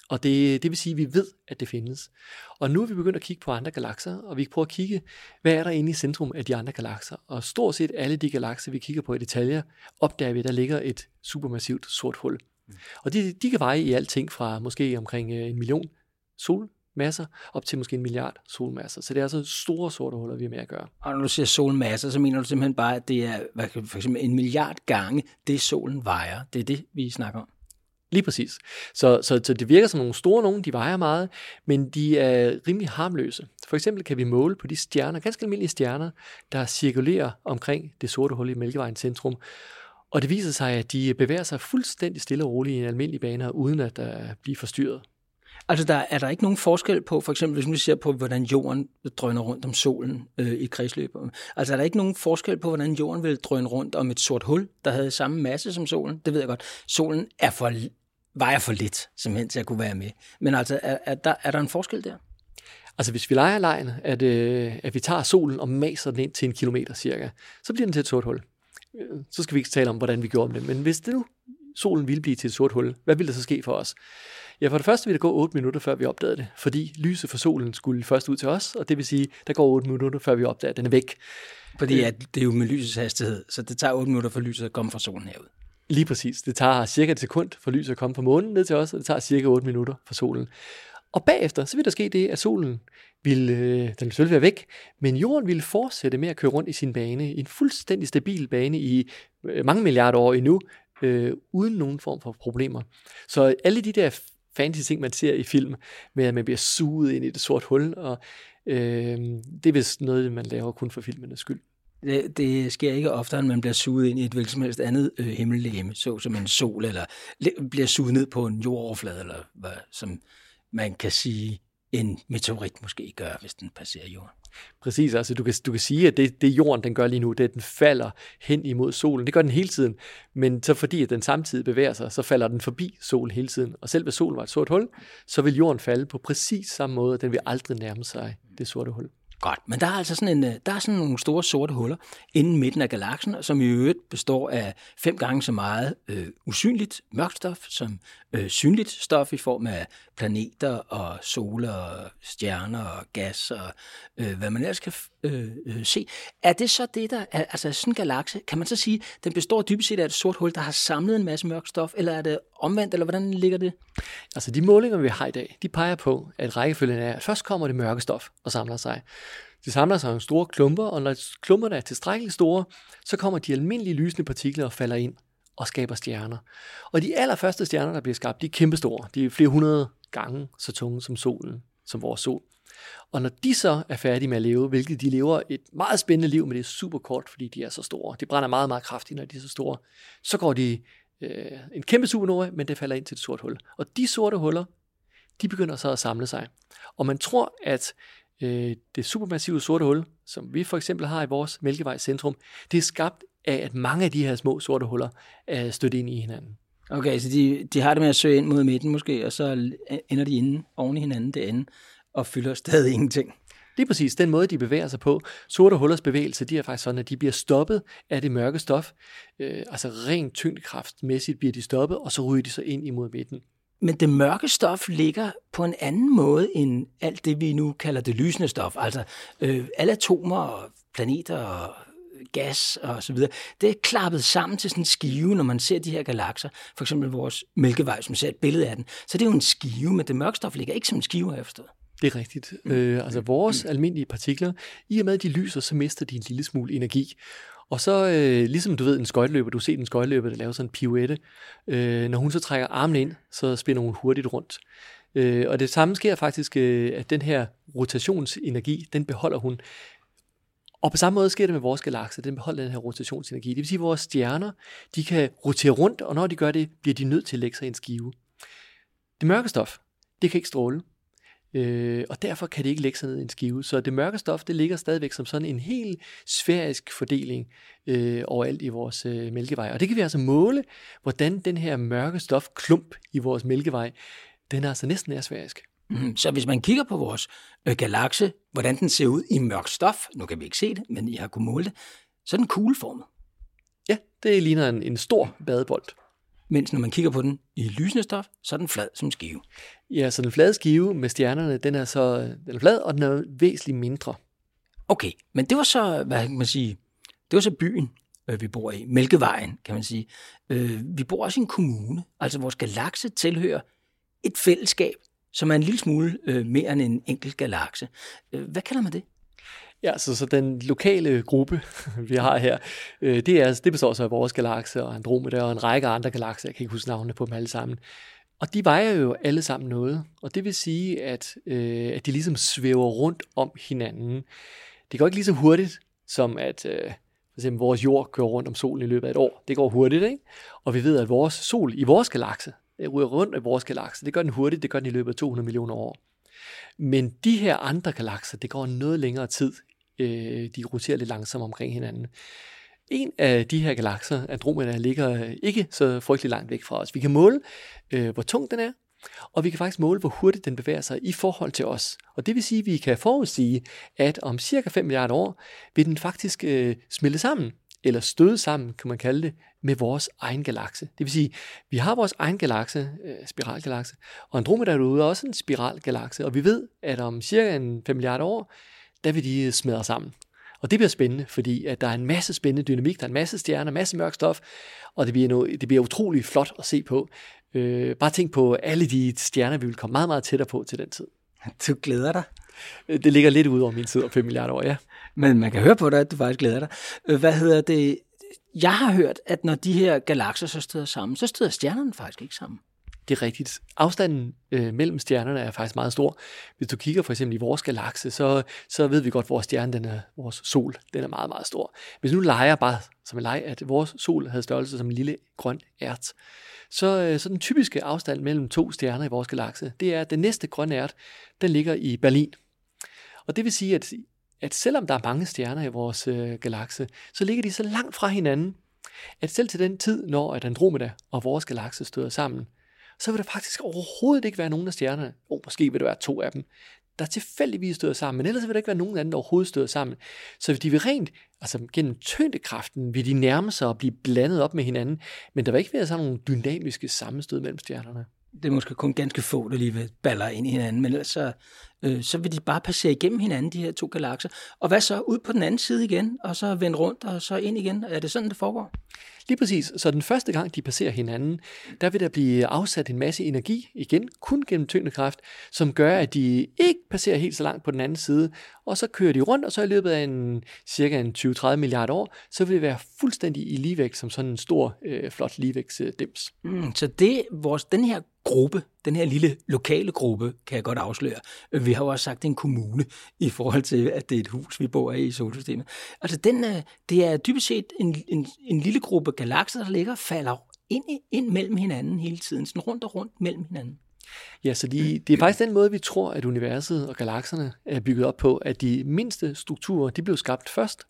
Og det, det vil sige, at vi ved, at det findes. Og nu er vi begyndt at kigge på andre galakser, og vi prøver at kigge, hvad er der inde i centrum af de andre galakser. Og stort set alle de galakser, vi kigger på i detaljer, opdager vi, at der ligger et supermassivt sort hul. Mm. Og de, de kan veje i alting fra måske omkring øh, en million solmasser op til måske en milliard solmasser. Så det er altså store sorte huller, vi er med at gøre. Og når du siger solmasser, så mener du simpelthen bare, at det er hvad, for eksempel en milliard gange det, solen vejer. Det er det, vi snakker om. Lige præcis. Så, så, så det virker som nogle store nogen, de vejer meget, men de er rimelig harmløse. For eksempel kan vi måle på de stjerner, ganske almindelige stjerner, der cirkulerer omkring det sorte hul i Mælkevejens centrum. Og det viser sig, at de bevæger sig fuldstændig stille og roligt i en almindelig bane, uden at der bliver forstyrret. Altså, der, er der ikke nogen forskel på, for eksempel hvis vi ser på, hvordan jorden drøner rundt om solen øh, i kredsløb? Altså, er der ikke nogen forskel på, hvordan jorden vil drøne rundt om et sort hul, der havde samme masse som solen? Det ved jeg godt. Solen er for, vejer for lidt, simpelthen, til at kunne være med. Men altså, er, er, der, er der en forskel der? Altså hvis vi leger lejen, at, øh, at vi tager solen og maser den ind til en kilometer cirka, så bliver den til et sort hul. Øh, så skal vi ikke tale om, hvordan vi gjorde det. Men hvis det nu solen ville blive til et sort hul, hvad ville der så ske for os? Ja, for det første ville det gå 8 minutter, før vi opdagede det, fordi lyset fra solen skulle først ud til os, og det vil sige, der går 8 minutter, før vi opdager, at den er væk. Fordi at det er jo med lysets hastighed, så det tager 8 minutter for lyset at komme fra solen herud. Lige præcis. Det tager cirka et sekund for lyset at komme fra månen ned til os, og det tager cirka 8 minutter fra solen. Og bagefter, så vil der ske det, at solen vil, øh, den vil selvfølgelig være væk, men jorden vil fortsætte med at køre rundt i sin bane, i en fuldstændig stabil bane i øh, mange milliarder år endnu, øh, uden nogen form for problemer. Så alle de der fancy ting, man ser i film, med at man bliver suget ind i det sorte hul, og øh, det er vist noget, man laver kun for filmenes skyld. Det, det sker ikke oftere, end man bliver suget ind i et hvilket som helst andet øh, himmellegeme, så som en sol, eller bliver suget ned på en jordoverflade, eller hvad, som man kan sige, en meteorit måske gør, hvis den passerer jorden. Præcis, altså du kan, du kan sige, at det, det jorden den gør lige nu, det er, at den falder hen imod solen. Det gør den hele tiden, men så fordi at den samtidig bevæger sig, så falder den forbi solen hele tiden. Og selv hvis solen var et sort hul, så vil jorden falde på præcis samme måde, og den vil aldrig nærme sig det sorte hul. Godt, men der er altså sådan, en, øh, der er sådan nogle store sorte huller inden midten af galaksen, som i øvrigt består af fem gange så meget øh, usynligt mørkt stof som øh, synligt stof i form af planeter og soler og stjerner og gas og øh, hvad man ellers kan øh, øh, se. Er det så det, der er, altså sådan en galakse, kan man så sige, den består dybest set af et sort hul, der har samlet en masse mørkt stof, eller er det omvendt, eller hvordan ligger det? Altså de målinger, vi har i dag, de peger på, at rækkefølgen er, at først kommer det mørke stof og samler sig. Det samler sig i store klumper, og når klumperne er tilstrækkeligt store, så kommer de almindelige lysende partikler og falder ind og skaber stjerner. Og de allerførste stjerner, der bliver skabt, de er kæmpestore. De er flere hundrede gange så tunge som solen, som vores sol. Og når de så er færdige med at leve, hvilket de lever et meget spændende liv, men det er super kort, fordi de er så store. De brænder meget, meget kraftigt, når de er så store. Så går de øh, en kæmpe supernova, men det falder ind til et sort hul. Og de sorte huller, de begynder så at samle sig. Og man tror, at øh, det supermassive sorte hul, som vi for eksempel har i vores Mælkevej centrum, det er skabt af, at mange af de her små sorte huller er stødt ind i hinanden. Okay, så de, de har det med at søge ind mod midten måske, og så ender de inde oven i hinanden derinde, og fylder stadig ingenting. Det er præcis den måde, de bevæger sig på. Sorte hullers bevægelse, de er faktisk sådan, at de bliver stoppet af det mørke stof. Øh, altså rent tyngdekraftmæssigt bliver de stoppet, og så ryger de så ind imod midten. Men det mørke stof ligger på en anden måde end alt det, vi nu kalder det lysende stof. Altså øh, alle atomer og planeter og gas og så videre, det er klappet sammen til sådan en skive, når man ser de her galakser. For eksempel vores Mælkevej, som ser et billede af den. Så det er jo en skive, men det mørke stof ligger ikke som en skive, har jeg forstået. Det er rigtigt. Mm. Øh, altså vores mm. almindelige partikler, i og med at de lyser, så mister de en lille smule energi. Og så, øh, ligesom du ved, en skøjteløber, du ser en skøjteløber, der laver sådan en pirouette, øh, når hun så trækker armen ind, så spænder hun hurtigt rundt. Øh, og det samme sker faktisk, øh, at den her rotationsenergi, den beholder hun. Og på samme måde sker det med vores galakse, den beholder den her rotationsenergi. Det vil sige, at vores stjerner, de kan rotere rundt, og når de gør det, bliver de nødt til at lægge sig i en skive. Det mørke stof, det kan ikke stråle. Øh, og derfor kan det ikke lægge sig ned i en skive. Så det mørke stof, det ligger stadigvæk som sådan en helt sfærisk fordeling øh, overalt i vores øh, mælkevej. Og det kan vi altså måle, hvordan den her mørke stof klump i vores mælkevej, den er altså næsten er sfærisk. Mm, så hvis man kigger på vores øh, galakse, hvordan den ser ud i mørk stof, nu kan vi ikke se det, men I har kunnet måle det, så er den kugleformet. Ja, det ligner en, en stor badebold. Mens når man kigger på den i lysende stof, så er den flad som skive. Ja, så den flade skive med stjernerne, den er så den er flad, og den er væsentligt mindre. Okay, men det var så, hvad kan man sige, det var så byen, øh, vi bor i. Mælkevejen, kan man sige. Øh, vi bor også i en kommune. Altså vores galakse tilhører et fællesskab, som er en lille smule øh, mere end en enkelt galakse. Hvad kalder man det? Ja, så, så den lokale gruppe, <laughs> vi har her, det, er, det består så af vores galakse og Andromeda og en række andre galakser. Jeg kan ikke huske navnene på dem alle sammen. Og de vejer jo alle sammen noget, og det vil sige, at, øh, at de ligesom svæver rundt om hinanden. Det går ikke lige så hurtigt, som at øh, for eksempel vores jord kører rundt om solen i løbet af et år. Det går hurtigt, ikke? Og vi ved, at vores sol i vores galakse, det ryger rundt i vores galakse. Det gør den hurtigt, det gør den i løbet af 200 millioner år. Men de her andre galakser, det går noget længere tid. Øh, de roterer lidt langsomt omkring hinanden. En af de her galakser, Andromeda, ligger ikke så frygtelig langt væk fra os. Vi kan måle, øh, hvor tung den er, og vi kan faktisk måle, hvor hurtigt den bevæger sig i forhold til os. Og det vil sige, at vi kan forudsige, at om cirka 5 milliarder år vil den faktisk øh, smelte sammen, eller støde sammen, kan man kalde det, med vores egen galakse. Det vil sige, vi har vores egen galakse, øh, spiralgalakse, og Andromeda er derude også en spiralgalakse, og vi ved, at om cirka en 5 milliarder år, der vil de smadre sammen. Og det bliver spændende, fordi at der er en masse spændende dynamik, der er en masse stjerner, en masse mørk stof, og det bliver, noget, det bliver utrolig flot at se på. Øh, bare tænk på alle de stjerner, vi vil komme meget, meget tættere på til den tid. Du glæder dig. Øh, det ligger lidt ud over min tid om 5 milliarder år, ja. Men man kan høre på dig, at du faktisk glæder dig. Øh, hvad hedder det? Jeg har hørt, at når de her galakser så støder sammen, så støder stjernerne faktisk ikke sammen. Det er rigtigt. Afstanden øh, mellem stjernerne er faktisk meget stor. Hvis du kigger for eksempel i vores galakse, så, så ved vi godt, at vores stjerne, den er, vores sol, den er meget, meget stor. Hvis nu leger bare som en leg, at vores sol havde størrelse som en lille grøn ært, så, øh, så den typiske afstand mellem to stjerner i vores galakse, det er, at den næste grønne ært, den ligger i Berlin. Og det vil sige, at, at selvom der er mange stjerner i vores øh, galakse, så ligger de så langt fra hinanden, at selv til den tid, når at Andromeda og vores galakse støder sammen, så vil der faktisk overhovedet ikke være nogen af stjernerne, oh, måske vil der være to af dem, der tilfældigvis støder sammen, men ellers vil der ikke være nogen anden, der overhovedet støder sammen. Så de vil rent, altså gennem tyngdekraften, vil de nærme sig og blive blandet op med hinanden, men der vil ikke være sådan nogle dynamiske sammenstød mellem stjernerne. Det er måske kun ganske få, der lige vil baller ind i hinanden, men ellers så, øh, så vil de bare passere igennem hinanden, de her to galakser. Og hvad så? Ud på den anden side igen, og så vende rundt, og så ind igen. Er det sådan, det foregår? Lige præcis. Så den første gang, de passerer hinanden, der vil der blive afsat en masse energi, igen kun gennem tyngdekraft, som gør, at de ikke passerer helt så langt på den anden side, og så kører de rundt, og så i løbet af en cirka en 20-30 milliarder år, så vil det være fuldstændig i ligevægt som sådan en stor, øh, flot ligevægtsdims. Mm, så det, vores, den her gruppe, den her lille lokale gruppe, kan jeg godt afsløre. Vi har jo også sagt, det er en kommune i forhold til, at det er et hus, vi bor i i solsystemet. Altså, den, øh, det er dybest set en, en, en lille gruppe galakser, der ligger og falder ind, ind mellem hinanden hele tiden, sådan rundt og rundt mellem hinanden. Ja, så de, det er faktisk den måde, vi tror, at universet og galakserne er bygget op på, at de mindste strukturer, de blev skabt først,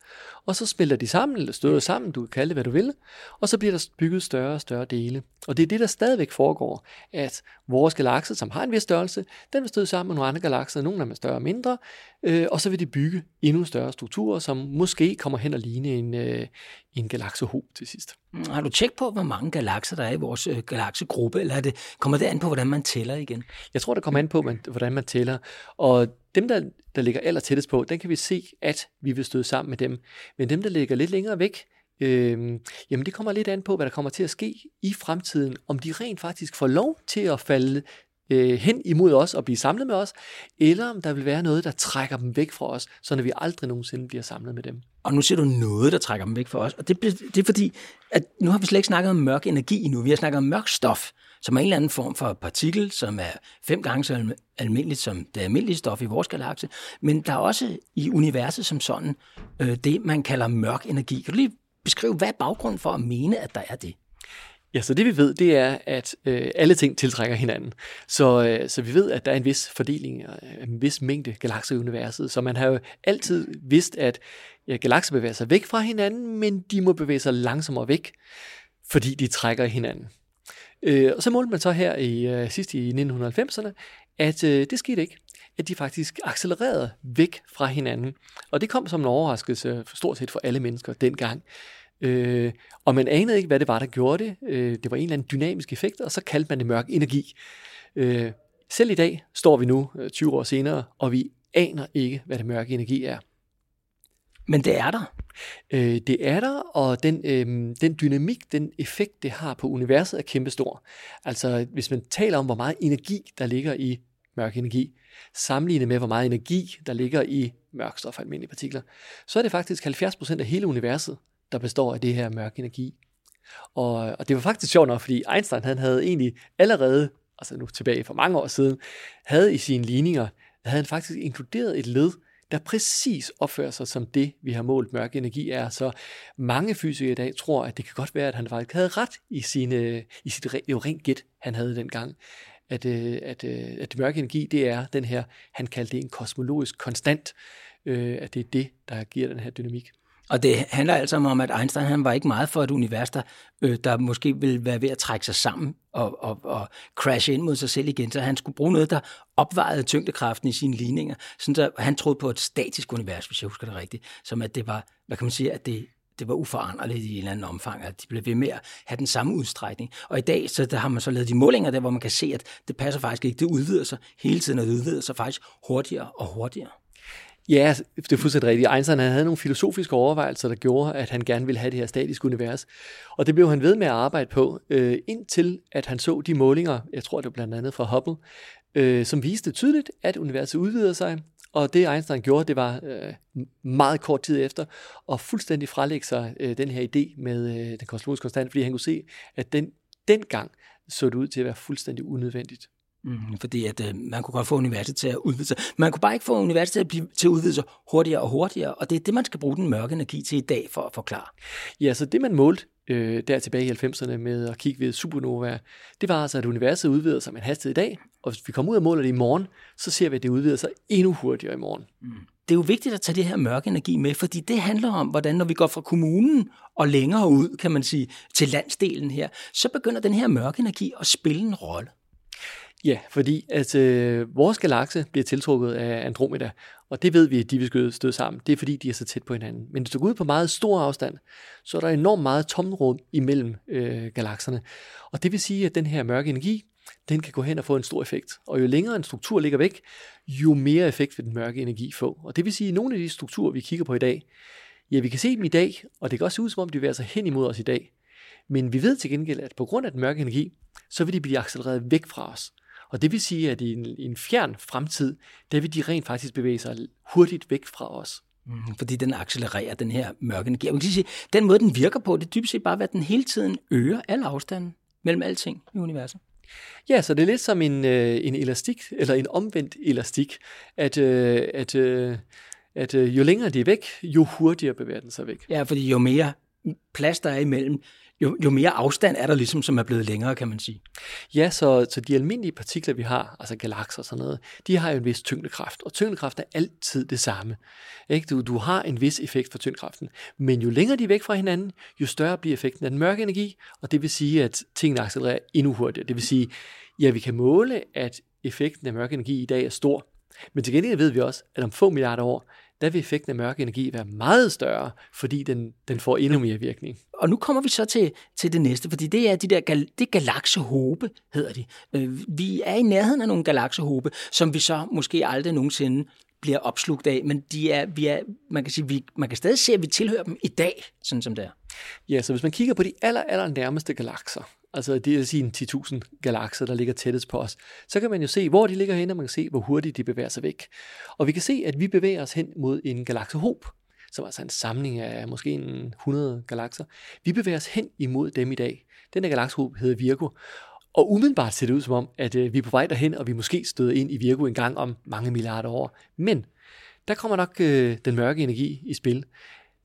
og så smelter de sammen, eller støder sammen, du kan kalde det, hvad du vil, og så bliver der bygget større og større dele. Og det er det, der stadigvæk foregår, at vores galakse, som har en vis størrelse, den vil støde sammen med nogle andre galakser, nogle af dem er større og mindre, øh, og så vil de bygge endnu større strukturer, som måske kommer hen og ligne en, øh, en galaksehob til sidst. Mm, har du tjekket på, hvor mange galakser der er i vores øh, galaksegruppe, eller er det, kommer det an på, hvordan man tæller igen? Jeg tror, det kommer an på, man, hvordan man tæller. Og dem, der, der ligger aller tættest på, den kan vi se, at vi vil støde sammen med dem. Men dem, der ligger lidt længere væk, øh, jamen det kommer lidt an på, hvad der kommer til at ske i fremtiden. Om de rent faktisk får lov til at falde øh, hen imod os og blive samlet med os, eller om der vil være noget, der trækker dem væk fra os, så vi aldrig nogensinde bliver samlet med dem. Og nu ser du noget, der trækker dem væk fra os, og det, det er fordi, at nu har vi slet ikke snakket om mørk energi endnu, vi har snakket om mørk stof, som er en eller anden form for partikel, som er fem gange så almindeligt som det almindelige stof i vores galakse, men der er også i universet som sådan øh, det, man kalder mørk energi. Kan du lige beskrive, hvad er baggrunden for at mene, at der er det? Ja, så det vi ved, det er, at øh, alle ting tiltrækker hinanden. Så, øh, så vi ved, at der er en vis fordeling, øh, en vis mængde galakser i universet. Så man har jo altid vidst, at ja, galakser bevæger sig væk fra hinanden, men de må bevæge sig langsommere væk, fordi de trækker hinanden. Øh, og så målte man så her i øh, sidst i 1990'erne, at øh, det skete ikke at de faktisk accelererede væk fra hinanden. Og det kom som en overraskelse for stort set for alle mennesker dengang. Øh, og man anede ikke, hvad det var, der gjorde det. Øh, det var en eller anden dynamisk effekt, og så kaldte man det mørk energi. Øh, selv i dag står vi nu øh, 20 år senere, og vi aner ikke, hvad det mørke energi er. Men det er der. Øh, det er der, og den, øh, den dynamik, den effekt, det har på universet, er kæmpestor. Altså, hvis man taler om, hvor meget energi, der ligger i mørk energi, sammenlignet med, hvor meget energi, der ligger i mørkstof og almindelige partikler, så er det faktisk 70% af hele universet, der består af det her mørk energi. Og, og det var faktisk sjovt nok, fordi Einstein han havde egentlig allerede, altså nu tilbage for mange år siden, havde i sine ligninger, havde han faktisk inkluderet et led, der præcis opfører sig som det, vi har målt mørk energi er. Så mange fysikere i dag tror, at det kan godt være, at han faktisk havde ret i, sine, i sit jo rent gæt, han havde dengang. At, øh, at, øh, at mørk energi, det er den her, han kaldte det en kosmologisk konstant, øh, at det er det, der giver den her dynamik. Og det handler altså om, at Einstein han var ikke meget for et univers, der, øh, der måske ville være ved at trække sig sammen og, og, og crashe ind mod sig selv igen. Så han skulle bruge noget, der opvejede tyngdekraften i sine ligninger. Sådan så han troede på et statisk univers, hvis jeg husker det rigtigt. Som at det var, hvad kan man sige, at det, det var uforanderligt i en eller anden omfang, at de blev ved med at have den samme udstrækning. Og i dag så der har man så lavet de målinger der, hvor man kan se, at det passer faktisk ikke. Det udvider sig hele tiden, og det udvider sig faktisk hurtigere og hurtigere. Ja, det er fuldstændig rigtigt. Einstein han havde nogle filosofiske overvejelser, der gjorde, at han gerne ville have det her statiske univers. Og det blev han ved med at arbejde på, øh, indtil at han så de målinger, jeg tror det var blandt andet fra Hubble, øh, som viste tydeligt, at universet udvider sig. Og det Einstein gjorde, det var øh, meget kort tid efter at fuldstændig frelægge sig øh, den her idé med øh, den kosmologiske konstant, fordi han kunne se, at den dengang så det ud til at være fuldstændig unødvendigt. Mm, fordi at øh, man kunne godt få universet til at udvide sig. Man kunne bare ikke få universet til at, blive, til at udvide sig hurtigere og hurtigere, og det er det, man skal bruge den mørke energi til i dag for at forklare. Ja, så det man målte øh, der tilbage i 90'erne med at kigge ved supernova, det var altså, at universet udvider sig med en hastighed i dag, og hvis vi kommer ud og måler det i morgen, så ser vi, at det udvider sig endnu hurtigere i morgen. Mm. Det er jo vigtigt at tage det her mørke energi med, fordi det handler om, hvordan når vi går fra kommunen og længere ud, kan man sige, til landsdelen her, så begynder den her mørke energi at spille en rolle. Ja, fordi at øh, vores galakse bliver tiltrukket af Andromeda, og det ved vi, at de vil støde sammen. Det er fordi, de er så tæt på hinanden. Men hvis du går ud på meget stor afstand, så er der enormt meget tomrum imellem øh, galakserne. Og det vil sige, at den her mørke energi, den kan gå hen og få en stor effekt. Og jo længere en struktur ligger væk, jo mere effekt vil den mørke energi få. Og det vil sige, at nogle af de strukturer, vi kigger på i dag, ja, vi kan se dem i dag, og det kan også se ud, som om de vil sig hen imod os i dag. Men vi ved til gengæld, at på grund af den mørke energi, så vil de blive accelereret væk fra os. Og det vil sige, at i en, i en fjern fremtid, der vil de rent faktisk bevæge sig hurtigt væk fra os. Mm, fordi den accelererer den her mørke energi. Jeg kan sige, den måde, den virker på, det er dybest set bare, at den hele tiden øger al afstanden mellem alting i universet. Ja, så det er lidt som en, øh, en elastik, eller en omvendt elastik, at, øh, at, øh, at øh, jo længere de er væk, jo hurtigere bevæger den sig væk. Ja, fordi jo mere plads der er imellem, jo, jo mere afstand er der ligesom, som er blevet længere, kan man sige. Ja, så, så de almindelige partikler, vi har, altså galakser og sådan noget, de har jo en vis tyngdekraft, og tyngdekraft er altid det samme. Ikke? Du, du har en vis effekt for tyngdekraften, men jo længere de er væk fra hinanden, jo større bliver effekten af den mørke energi, og det vil sige, at tingene accelererer endnu hurtigere. Det vil sige, ja, vi kan måle, at effekten af mørk energi i dag er stor, men til gengæld ved vi også, at om få milliarder år, der vil effekten af mørk energi være meget større, fordi den, den får endnu mere virkning. Og nu kommer vi så til, til det næste, fordi det er de der gal, det galaksehobe, hedder de. Øh, vi er i nærheden af nogle galaksehobe, som vi så måske aldrig nogensinde bliver opslugt af, men de er, vi er, man, kan sige, vi, man kan stadig se, at vi tilhører dem i dag, sådan som det er. Ja, så hvis man kigger på de aller, aller nærmeste galakser, altså det er sige en 10.000 galakser, der ligger tættest på os, så kan man jo se, hvor de ligger hen, og man kan se, hvor hurtigt de bevæger sig væk. Og vi kan se, at vi bevæger os hen mod en galaksehob, som er altså en samling af måske en 100 galakser. Vi bevæger os hen imod dem i dag. Den her galaksehob hedder Virgo, og umiddelbart ser det ud som om, at øh, vi er på vej derhen, og vi måske støder ind i Virgo en gang om mange milliarder år. Men der kommer nok øh, den mørke energi i spil.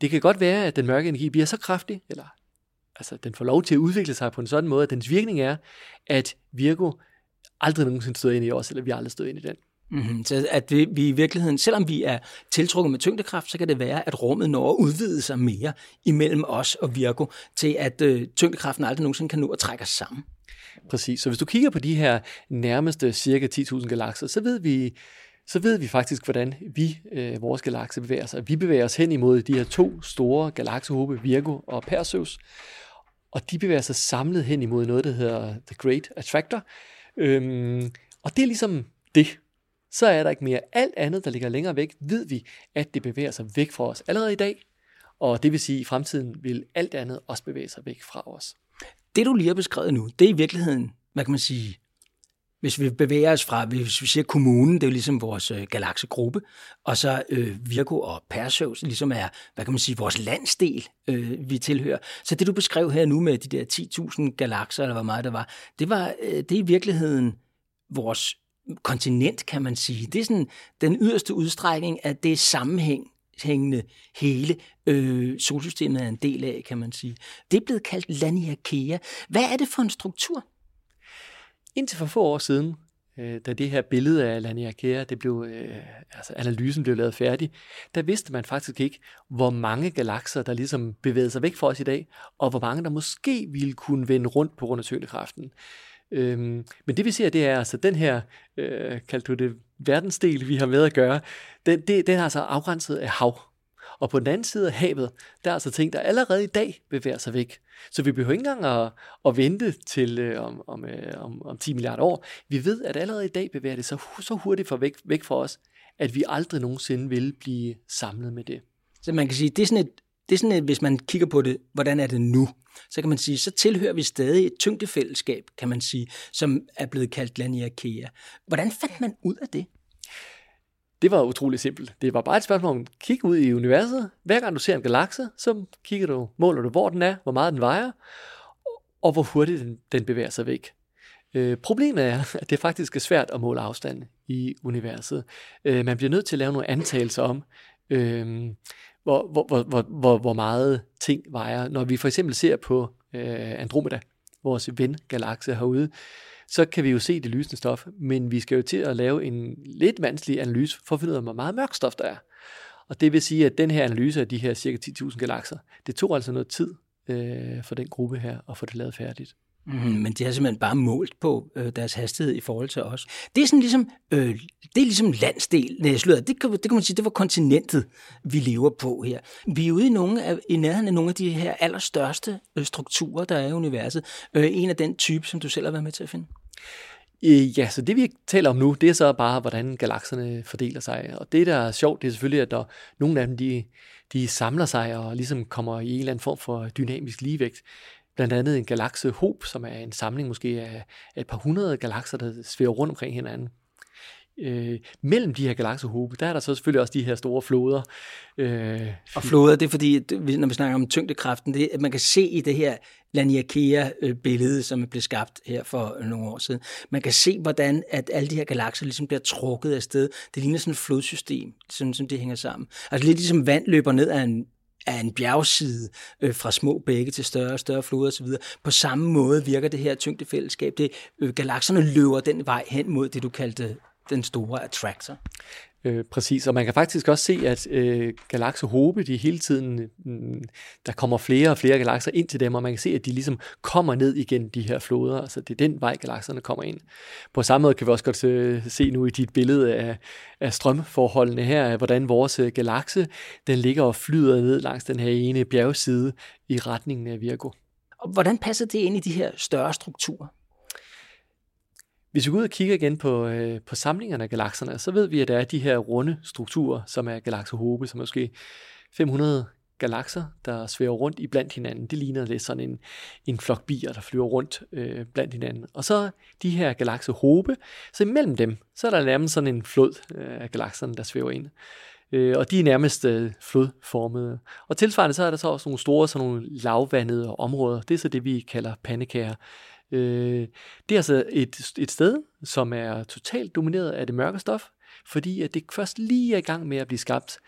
Det kan godt være, at den mørke energi bliver så kraftig, eller altså, den får lov til at udvikle sig på en sådan måde, at dens virkning er, at Virgo aldrig nogensinde støder ind i os, eller vi aldrig støder ind i den. Mm-hmm. Så at vi, vi i virkeligheden, selvom vi er tiltrukket med tyngdekraft, så kan det være, at rummet når at udvide sig mere imellem os og Virgo, til at øh, tyngdekraften aldrig nogensinde kan nå at trække os sammen. Præcis. Så hvis du kigger på de her nærmeste cirka 10.000 galakser, så ved vi, så ved vi faktisk, hvordan vi, øh, vores galakse, bevæger sig. Vi bevæger os hen imod de her to store galaksehobe, Virgo og Perseus, og de bevæger sig samlet hen imod noget, der hedder The Great Attractor. Øhm, Og det er ligesom det. Så er der ikke mere. Alt andet, der ligger længere væk, ved vi, at det bevæger sig væk fra os allerede i dag. Og det vil sige, at i fremtiden vil alt andet også bevæge sig væk fra os. Det, du lige har beskrevet nu, det er i virkeligheden, hvad kan man sige, hvis vi bevæger os fra, hvis vi siger kommunen, det er jo ligesom vores øh, galaksegruppe, og så øh, Virgo og Perseus ligesom er, hvad kan man sige, vores landsdel, øh, vi tilhører. Så det, du beskrev her nu med de der 10.000 galakser, eller hvor meget det var, det var øh, det er i virkeligheden vores kontinent, kan man sige. Det er sådan den yderste udstrækning af det sammenhæng, hængende hele øh, solsystemet er en del af, kan man sige. Det er blevet kaldt Laniakea. Hvad er det for en struktur? Indtil for få år siden, øh, da det her billede af Laniakea, det blev, øh, altså analysen blev lavet færdig, der vidste man faktisk ikke, hvor mange galakser, der ligesom bevægede sig væk fra os i dag, og hvor mange, der måske ville kunne vende rundt på grund af tyngdekraften. Øhm, men det vi ser, det er altså den her, øh, kaldte du det, verdensdel, vi har med at gøre, den, det, den er altså afgrænset af hav. Og på den anden side af havet, der er altså ting, der allerede i dag bevæger sig væk. Så vi behøver ikke engang at, at vente til øh, om, om, øh, om, om 10 milliarder år. Vi ved, at allerede i dag bevæger det sig så hurtigt for væk, væk fra os, at vi aldrig nogensinde vil blive samlet med det. Så man kan sige, det er sådan et, det er sådan et, hvis man kigger på det, hvordan er det nu? Så kan man sige, så tilhører vi stadig et tyngdefællesskab, kan man sige, som er blevet kaldt Laniakea. Hvordan fandt man ud af det? Det var utrolig simpelt. Det var bare et spørgsmål om at kigge ud i universet. Hver gang du ser en galakse, så kigger du, måler du, hvor den er, hvor meget den vejer, og hvor hurtigt den, den bevæger sig væk. Øh, problemet er, at det faktisk er svært at måle afstand i universet. Øh, man bliver nødt til at lave nogle antagelser om, øh, hvor, hvor, hvor, hvor, hvor, hvor meget ting vejer. Når vi for eksempel ser på øh, Andromeda, vores ven-galakse herude, så kan vi jo se det lysende stof, men vi skal jo til at lave en lidt vanskelig analyse for at finde ud af, hvor meget mørkt stof der er. Og det vil sige, at den her analyse af de her cirka 10.000 galakser, det tog altså noget tid øh, for den gruppe her at få det lavet færdigt. Mm, men det har simpelthen bare målt på øh, deres hastighed i forhold til os. Det er sådan ligesom, øh, det er ligesom landsdel, nej, slutter, det, kan, det kan man sige, det var kontinentet, vi lever på her. Vi er ude i, nogle af, i nærheden af nogle af de her allerstørste øh, strukturer, der er i universet. Øh, en af den type, som du selv har været med til at finde. Øh, ja, så det vi taler om nu, det er så bare, hvordan galakserne fordeler sig. Og det, der er sjovt, det er selvfølgelig, at når nogle af dem, de, de samler sig og ligesom kommer i en eller anden form for dynamisk ligevægt. Blandt andet en galaksehob, som er en samling måske af, af et par hundrede galakser, der svæver rundt omkring hinanden øh, mellem de her galaksehobe, der er der så selvfølgelig også de her store floder. Øh, og floder, det er fordi, når vi snakker om tyngdekraften, det er, at man kan se i det her Laniakea-billede, som er blevet skabt her for nogle år siden, man kan se, hvordan at alle de her galakser ligesom bliver trukket afsted. Det ligner sådan et flodsystem, sådan som det hænger sammen. Altså lidt ligesom vand løber ned af en af en bjergside øh, fra små bække til større og større floder osv. På samme måde virker det her tyngdefællesskab. Det, øh, galakserne løber den vej hen mod det, du kaldte den store attractor. Øh, præcis, og man kan faktisk også se, at øh, galaksehobe, de hele tiden, mm, der kommer flere og flere galakser ind til dem, og man kan se, at de ligesom kommer ned igen, de her floder, altså det er den vej, galakserne kommer ind. På samme måde kan vi også godt øh, se nu i dit billede af, af strømforholdene her, hvordan vores øh, galakse, den ligger og flyder ned langs den her ene bjergside i retningen af Virgo. Og hvordan passer det ind i de her større strukturer? Hvis vi går ud og kigger igen på, øh, på samlingerne af galakserne, så ved vi, at der er de her runde strukturer, som er galaksehobe, som er måske 500 galakser, der svæver rundt i blandt hinanden. Det ligner lidt sådan en, en flok bier, der flyver rundt øh, blandt hinanden. Og så de her galaksehobe, så imellem dem, så er der nærmest sådan en flod øh, af galakserne, der svæver ind. Øh, og de er nærmest øh, flodformede. Og tilsvarende så er der så også nogle store, sådan nogle lavvandede områder. Det er så det, vi kalder pandekager. Øh, det er altså et, et sted, som er totalt domineret af det mørke stof, fordi at det først lige er i gang med at blive skabt.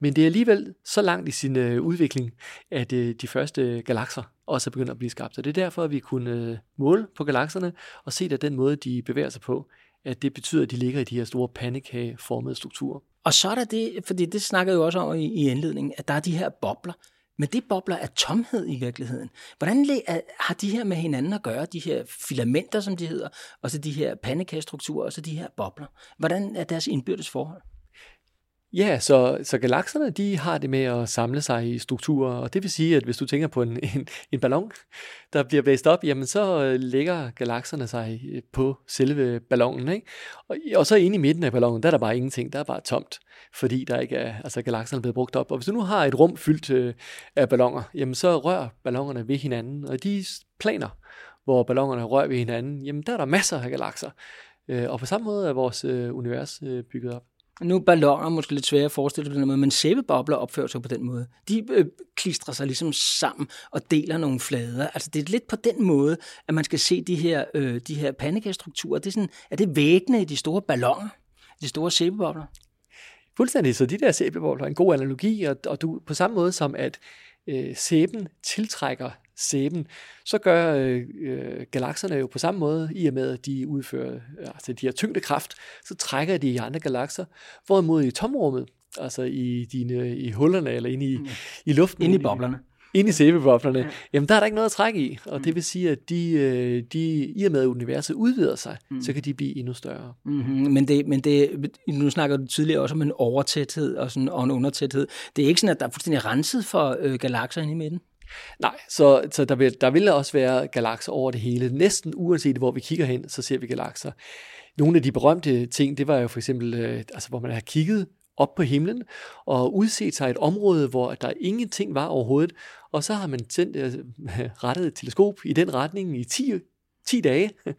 Men det er alligevel så langt i sin øh, udvikling, at øh, de første galakser også er begyndt at blive skabt. Og det er derfor, at vi kunne øh, måle på galakserne og se, at den måde, de bevæger sig på, at det betyder, at de ligger i de her store pandekageformede strukturer. Og så er der det, fordi det snakkede jo også om i, i indledningen, at der er de her bobler, men det bobler af tomhed i virkeligheden. Hvordan har de her med hinanden at gøre, de her filamenter, som de hedder, og så de her pandekagestrukturer, og så de her bobler? Hvordan er deres indbyrdes forhold? Ja, så, så galakserne de har det med at samle sig i strukturer, og det vil sige, at hvis du tænker på en, <laughs> en, en ballon, der bliver blæst op, jamen så øh, lægger ligger galakserne sig øh, på selve ballonen. Ikke? Og, og så inde i midten af ballonen, der er der bare ingenting, der er bare tomt, fordi der ikke er, altså galakserne er blevet brugt op. Og hvis du nu har et rum fyldt øh, af ballonger, jamen så rører ballonerne ved hinanden, og de planer, hvor ballonerne rører ved hinanden, jamen der er der masser af galakser. Øh, og på samme måde er vores øh, univers øh, bygget op. Nu er balloner måske lidt svære at forestille sig på den måde, men sæbebobler opfører sig på den måde. De øh, klistrer sig ligesom sammen og deler nogle flader. Altså det er lidt på den måde, at man skal se de her, øh, de her pandekagestrukturer. Det er, sådan, er det væggene i de store balloner, de store sæbebobler? Fuldstændig, så de der sæbebobler er en god analogi, og, og du på samme måde som at øh, sæben tiltrækker sæben, så gør øh, øh, galakserne jo på samme måde, i og med at de udfører, altså de har tyngdekraft, så trækker de i andre galakser, hvorimod i tomrummet, altså i, dine, i hullerne eller inde i, mm. i luften. Inde i boblerne. Inde i sæbeboblerne, ja. jamen der er der ikke noget at trække i, og mm. det vil sige, at de, øh, de, i og med at universet udvider sig, mm. så kan de blive endnu større. Mm-hmm. Men, det, men det, nu snakker du tidligere også om en overtæthed og, sådan, og en undertæthed. Det er ikke sådan, at der er fuldstændig renset for øh, galakser inde i midten? Nej, så, så der, vil, der vil også være galakser over det hele. Næsten uanset hvor vi kigger hen, så ser vi galakser. Nogle af de berømte ting, det var jo for eksempel, øh, altså, hvor man har kigget op på himlen og udset sig et område, hvor der ingenting var overhovedet, og så har man tændt, øh, <laughs> rettet et teleskop i den retning i 10, 10 dage, <laughs>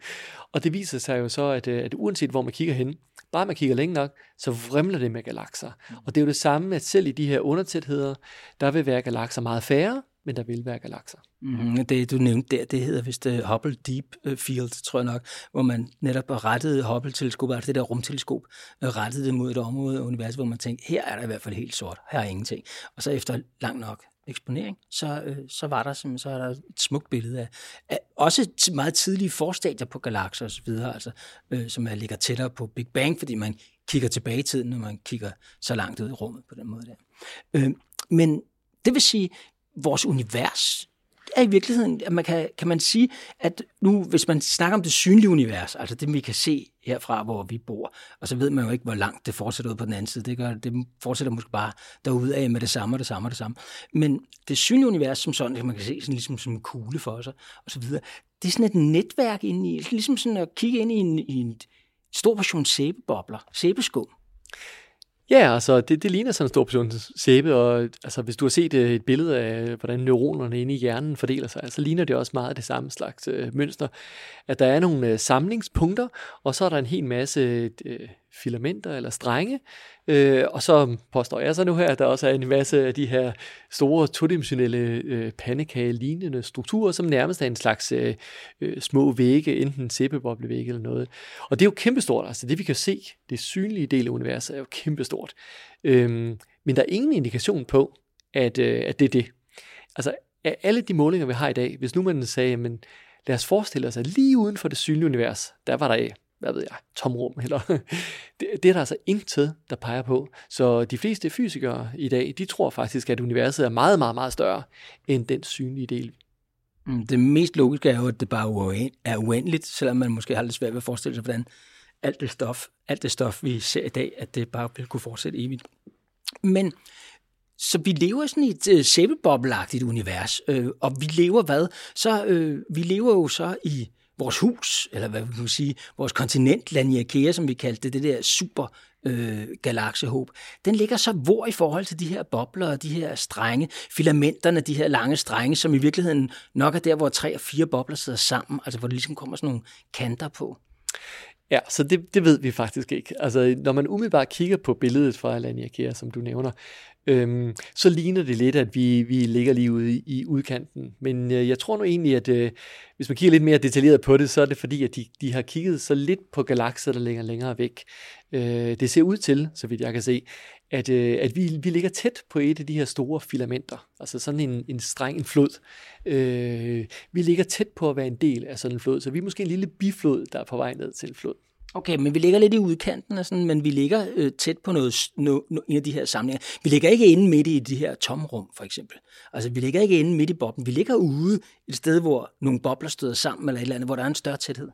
og det viser sig jo så, at, øh, at uanset hvor man kigger hen, bare man kigger længe nok, så vrimler det med galakser. Og det er jo det samme, at selv i de her undertætheder, der vil være galakser meget færre, men der vil være galakser. Mm, Det, du nævnte der, det hedder vist uh, Hubble Deep øh, Field, tror jeg nok, hvor man netop rettede Hubble-teleskopet, altså det der rumteleskop, øh, rettede det mod et område af universet, hvor man tænkte, her er der i hvert fald helt sort, her er ingenting. Og så efter lang nok eksponering, så, øh, så var der så er der et smukt billede af, af også meget tidlige forstadier på galakser osv., altså, øh, som er, ligger tættere på Big Bang, fordi man kigger tilbage i tiden, når man kigger så langt ud i rummet på den måde der. Øh, men det vil sige, vores univers er i virkeligheden, at man kan, kan man sige, at nu, hvis man snakker om det synlige univers, altså det, vi kan se herfra, hvor vi bor, og så ved man jo ikke, hvor langt det fortsætter ud på den anden side. Det, gør, det fortsætter måske bare derude af med det samme og det samme og det samme. Men det synlige univers som sådan, man kan se sådan ligesom som en kugle for sig, og så videre, det er sådan et netværk ind i, ligesom sådan at kigge ind i en, i en stor portion sæbebobler, sæbeskum. Ja, altså det, det ligner sådan en stor portion sæbe, og altså, hvis du har set øh, et billede af, hvordan neuronerne inde i hjernen fordeler sig, så ligner det også meget det samme slags øh, mønster, at der er nogle øh, samlingspunkter, og så er der en hel masse øh, filamenter eller strenge, øh, og så påstår jeg så nu her, at der også er en masse af de her store todimensionelle øh, pandekage-lignende strukturer, som nærmest er en slags øh, øh små vægge, enten sæbeboblevægge eller noget. Og det er jo kæmpestort, altså det vi kan se, det synlige del af universet er jo kæmpestort. Øh, men der er ingen indikation på, at, øh, at det er det. Altså af alle de målinger, vi har i dag, hvis nu man sagde, men lad os forestille os, at lige uden for det synlige univers, der var der hvad ved jeg, tomrum, eller <laughs> det, det er der altså intet, der peger på. Så de fleste fysikere i dag, de tror faktisk, at universet er meget, meget, meget større end den synlige del. Mm, det mest logiske er jo, at det bare er uendeligt, selvom man måske har lidt svært ved at forestille sig, hvordan alt det stof, alt det stof, vi ser i dag, at det bare vil kunne fortsætte evigt. Men så vi lever sådan i et øh, sæbebobbelagtigt univers, øh, og vi lever hvad? Så øh, vi lever jo så i vores hus, eller hvad vi kan sige, vores kontinent, Laniakea, som vi kaldte det, det der super øh, galaksehåb, den ligger så hvor i forhold til de her bobler og de her strenge, filamenterne, de her lange strenge, som i virkeligheden nok er der, hvor tre og fire bobler sidder sammen, altså hvor der ligesom kommer sådan nogle kanter på. Ja, så det, det ved vi faktisk ikke. Altså, når man umiddelbart kigger på billedet fra Laniakea, som du nævner, øhm, så ligner det lidt, at vi, vi ligger lige ude i, i udkanten. Men øh, jeg tror nu egentlig, at øh, hvis man kigger lidt mere detaljeret på det, så er det fordi, at de, de har kigget så lidt på galakser, der ligger længere væk. Øh, det ser ud til, så vidt jeg kan se, at, øh, at vi, vi ligger tæt på et af de her store filamenter, altså sådan en, en streng, en flod. Øh, vi ligger tæt på at være en del af sådan en flod, så vi er måske en lille biflod, der er på vej ned til en flod. Okay, men vi ligger lidt i udkanten, og sådan, men vi ligger øh, tæt på noget, no, no, en af de her samlinger. Vi ligger ikke inde midt i de her tomrum, for eksempel. Altså, vi ligger ikke inde midt i boblen. Vi ligger ude et sted, hvor nogle bobler støder sammen, eller et eller andet, hvor der er en større tæthed.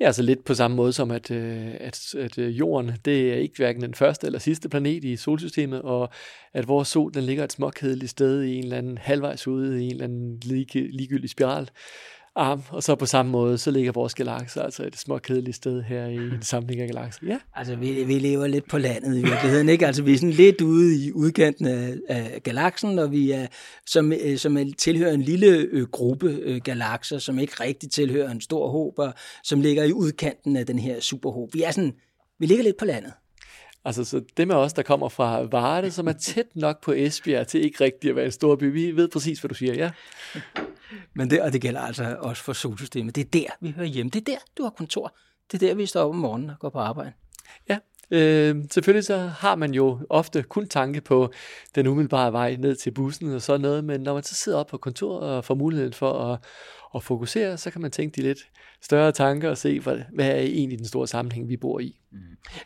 Ja, altså lidt på samme måde som, at, øh, at, at øh, jorden, det er ikke hverken den første eller sidste planet i solsystemet, og at vores sol, den ligger et småkedeligt sted i en eller anden halvvejs ude i en eller anden ligegyldig spiral arm, og så på samme måde, så ligger vores galakse altså et små kedeligt sted her i en <laughs> samling af galakser. Ja. Altså, vi, vi lever lidt på landet i virkeligheden, ikke? Altså, vi er sådan lidt ude i udkanten af, af galaksen, og vi er, som, øh, som er, tilhører en lille ø, gruppe ø, galakser, som ikke rigtig tilhører en stor håb, og som ligger i udkanten af den her superhåb. Vi er sådan, vi ligger lidt på landet. Altså, så det med os, der kommer fra Varde, som er tæt nok på Esbjerg til ikke rigtig at være en stor by, vi ved præcis, hvad du siger, ja. Men det, og det gælder altså også for solsystemet. Det er der, vi hører hjemme. Det er der, du har kontor. Det er der, vi står op om morgenen og går på arbejde. Ja, øh, selvfølgelig så har man jo ofte kun tanke på den umiddelbare vej ned til bussen og sådan noget, men når man så sidder op på kontoret og får muligheden for at, at fokusere, så kan man tænke de lidt større tanker og se, hvad, hvad er egentlig den store sammenhæng, vi bor i. Mm.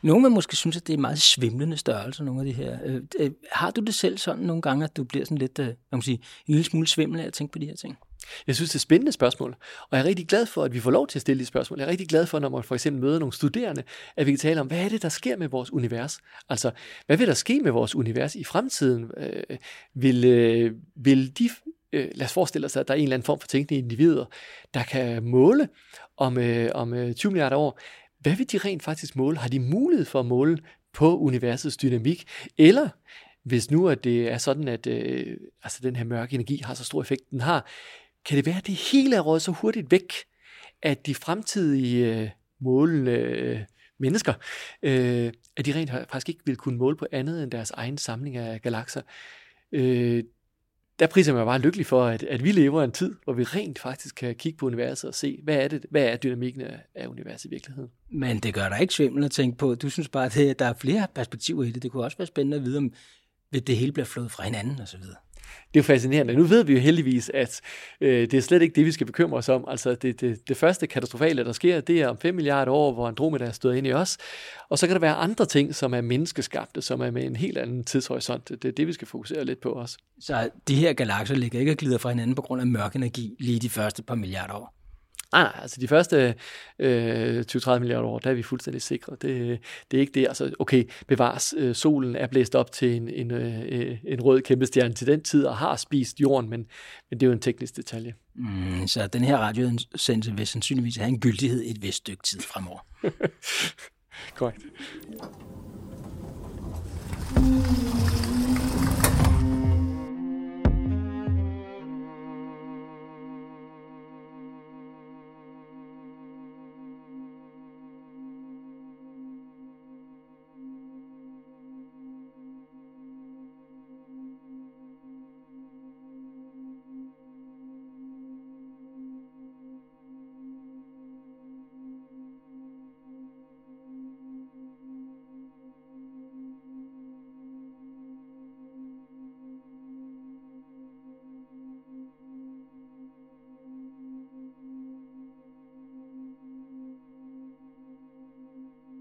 Nogle vil måske synes, at det er meget svimlende størrelse, nogle af de her. Øh, øh, har du det selv sådan nogle gange, at du bliver sådan lidt, øh, man kan sige, en lille smule svimlende af at tænke på de her ting? Jeg synes, det er et spændende spørgsmål, og jeg er rigtig glad for, at vi får lov til at stille de spørgsmål. Jeg er rigtig glad for, når man for eksempel møder nogle studerende, at vi kan tale om, hvad er det, der sker med vores univers? Altså, hvad vil der ske med vores univers i fremtiden? Øh, vil, øh, vil de øh, lad os forestille os, at der er en eller anden form for tænkende individer, der kan måle om, øh, om øh, 20 milliarder år. Hvad vil de rent faktisk måle? Har de mulighed for at måle på universets dynamik? Eller hvis nu at det er sådan, at øh, altså den her mørke energi har så stor effekt, den har, kan det være, at det hele er rådet så hurtigt væk, at de fremtidige øh, målende øh, mennesker, øh, at de rent faktisk ikke vil kunne måle på andet end deres egen samling af galakser. Øh, der priser man bare lykkelig for, at, at vi lever en tid, hvor vi rent faktisk kan kigge på universet og se, hvad er, det, hvad er dynamikken af, af universet i virkeligheden. Men det gør dig ikke svimmel at tænke på. Du synes bare, at der er flere perspektiver i det. Det kunne også være spændende at vide, om det hele bliver flået fra hinanden osv det er jo fascinerende. Nu ved vi jo heldigvis, at øh, det er slet ikke det, vi skal bekymre os om. Altså det, det, det første katastrofale, der sker, det er om 5 milliarder år, hvor Andromeda er stået ind i os. Og så kan der være andre ting, som er menneskeskabte, som er med en helt anden tidshorisont. Det er det, vi skal fokusere lidt på også. Så de her galakser ligger ikke og glider fra hinanden på grund af mørk energi lige de første par milliarder år? Nej, nej, altså de første øh, 20-30 milliarder år, der er vi fuldstændig sikre. Det, det er ikke det. Altså, okay, bevares, øh, solen er blæst op til en, en, øh, en rød kæmpestjerne til den tid, og har spist jorden, men, men det er jo en teknisk detalje. Mm, så den her radioudsendelse vil sandsynligvis have en gyldighed et vist stykke tid fremover. <laughs> Korrekt.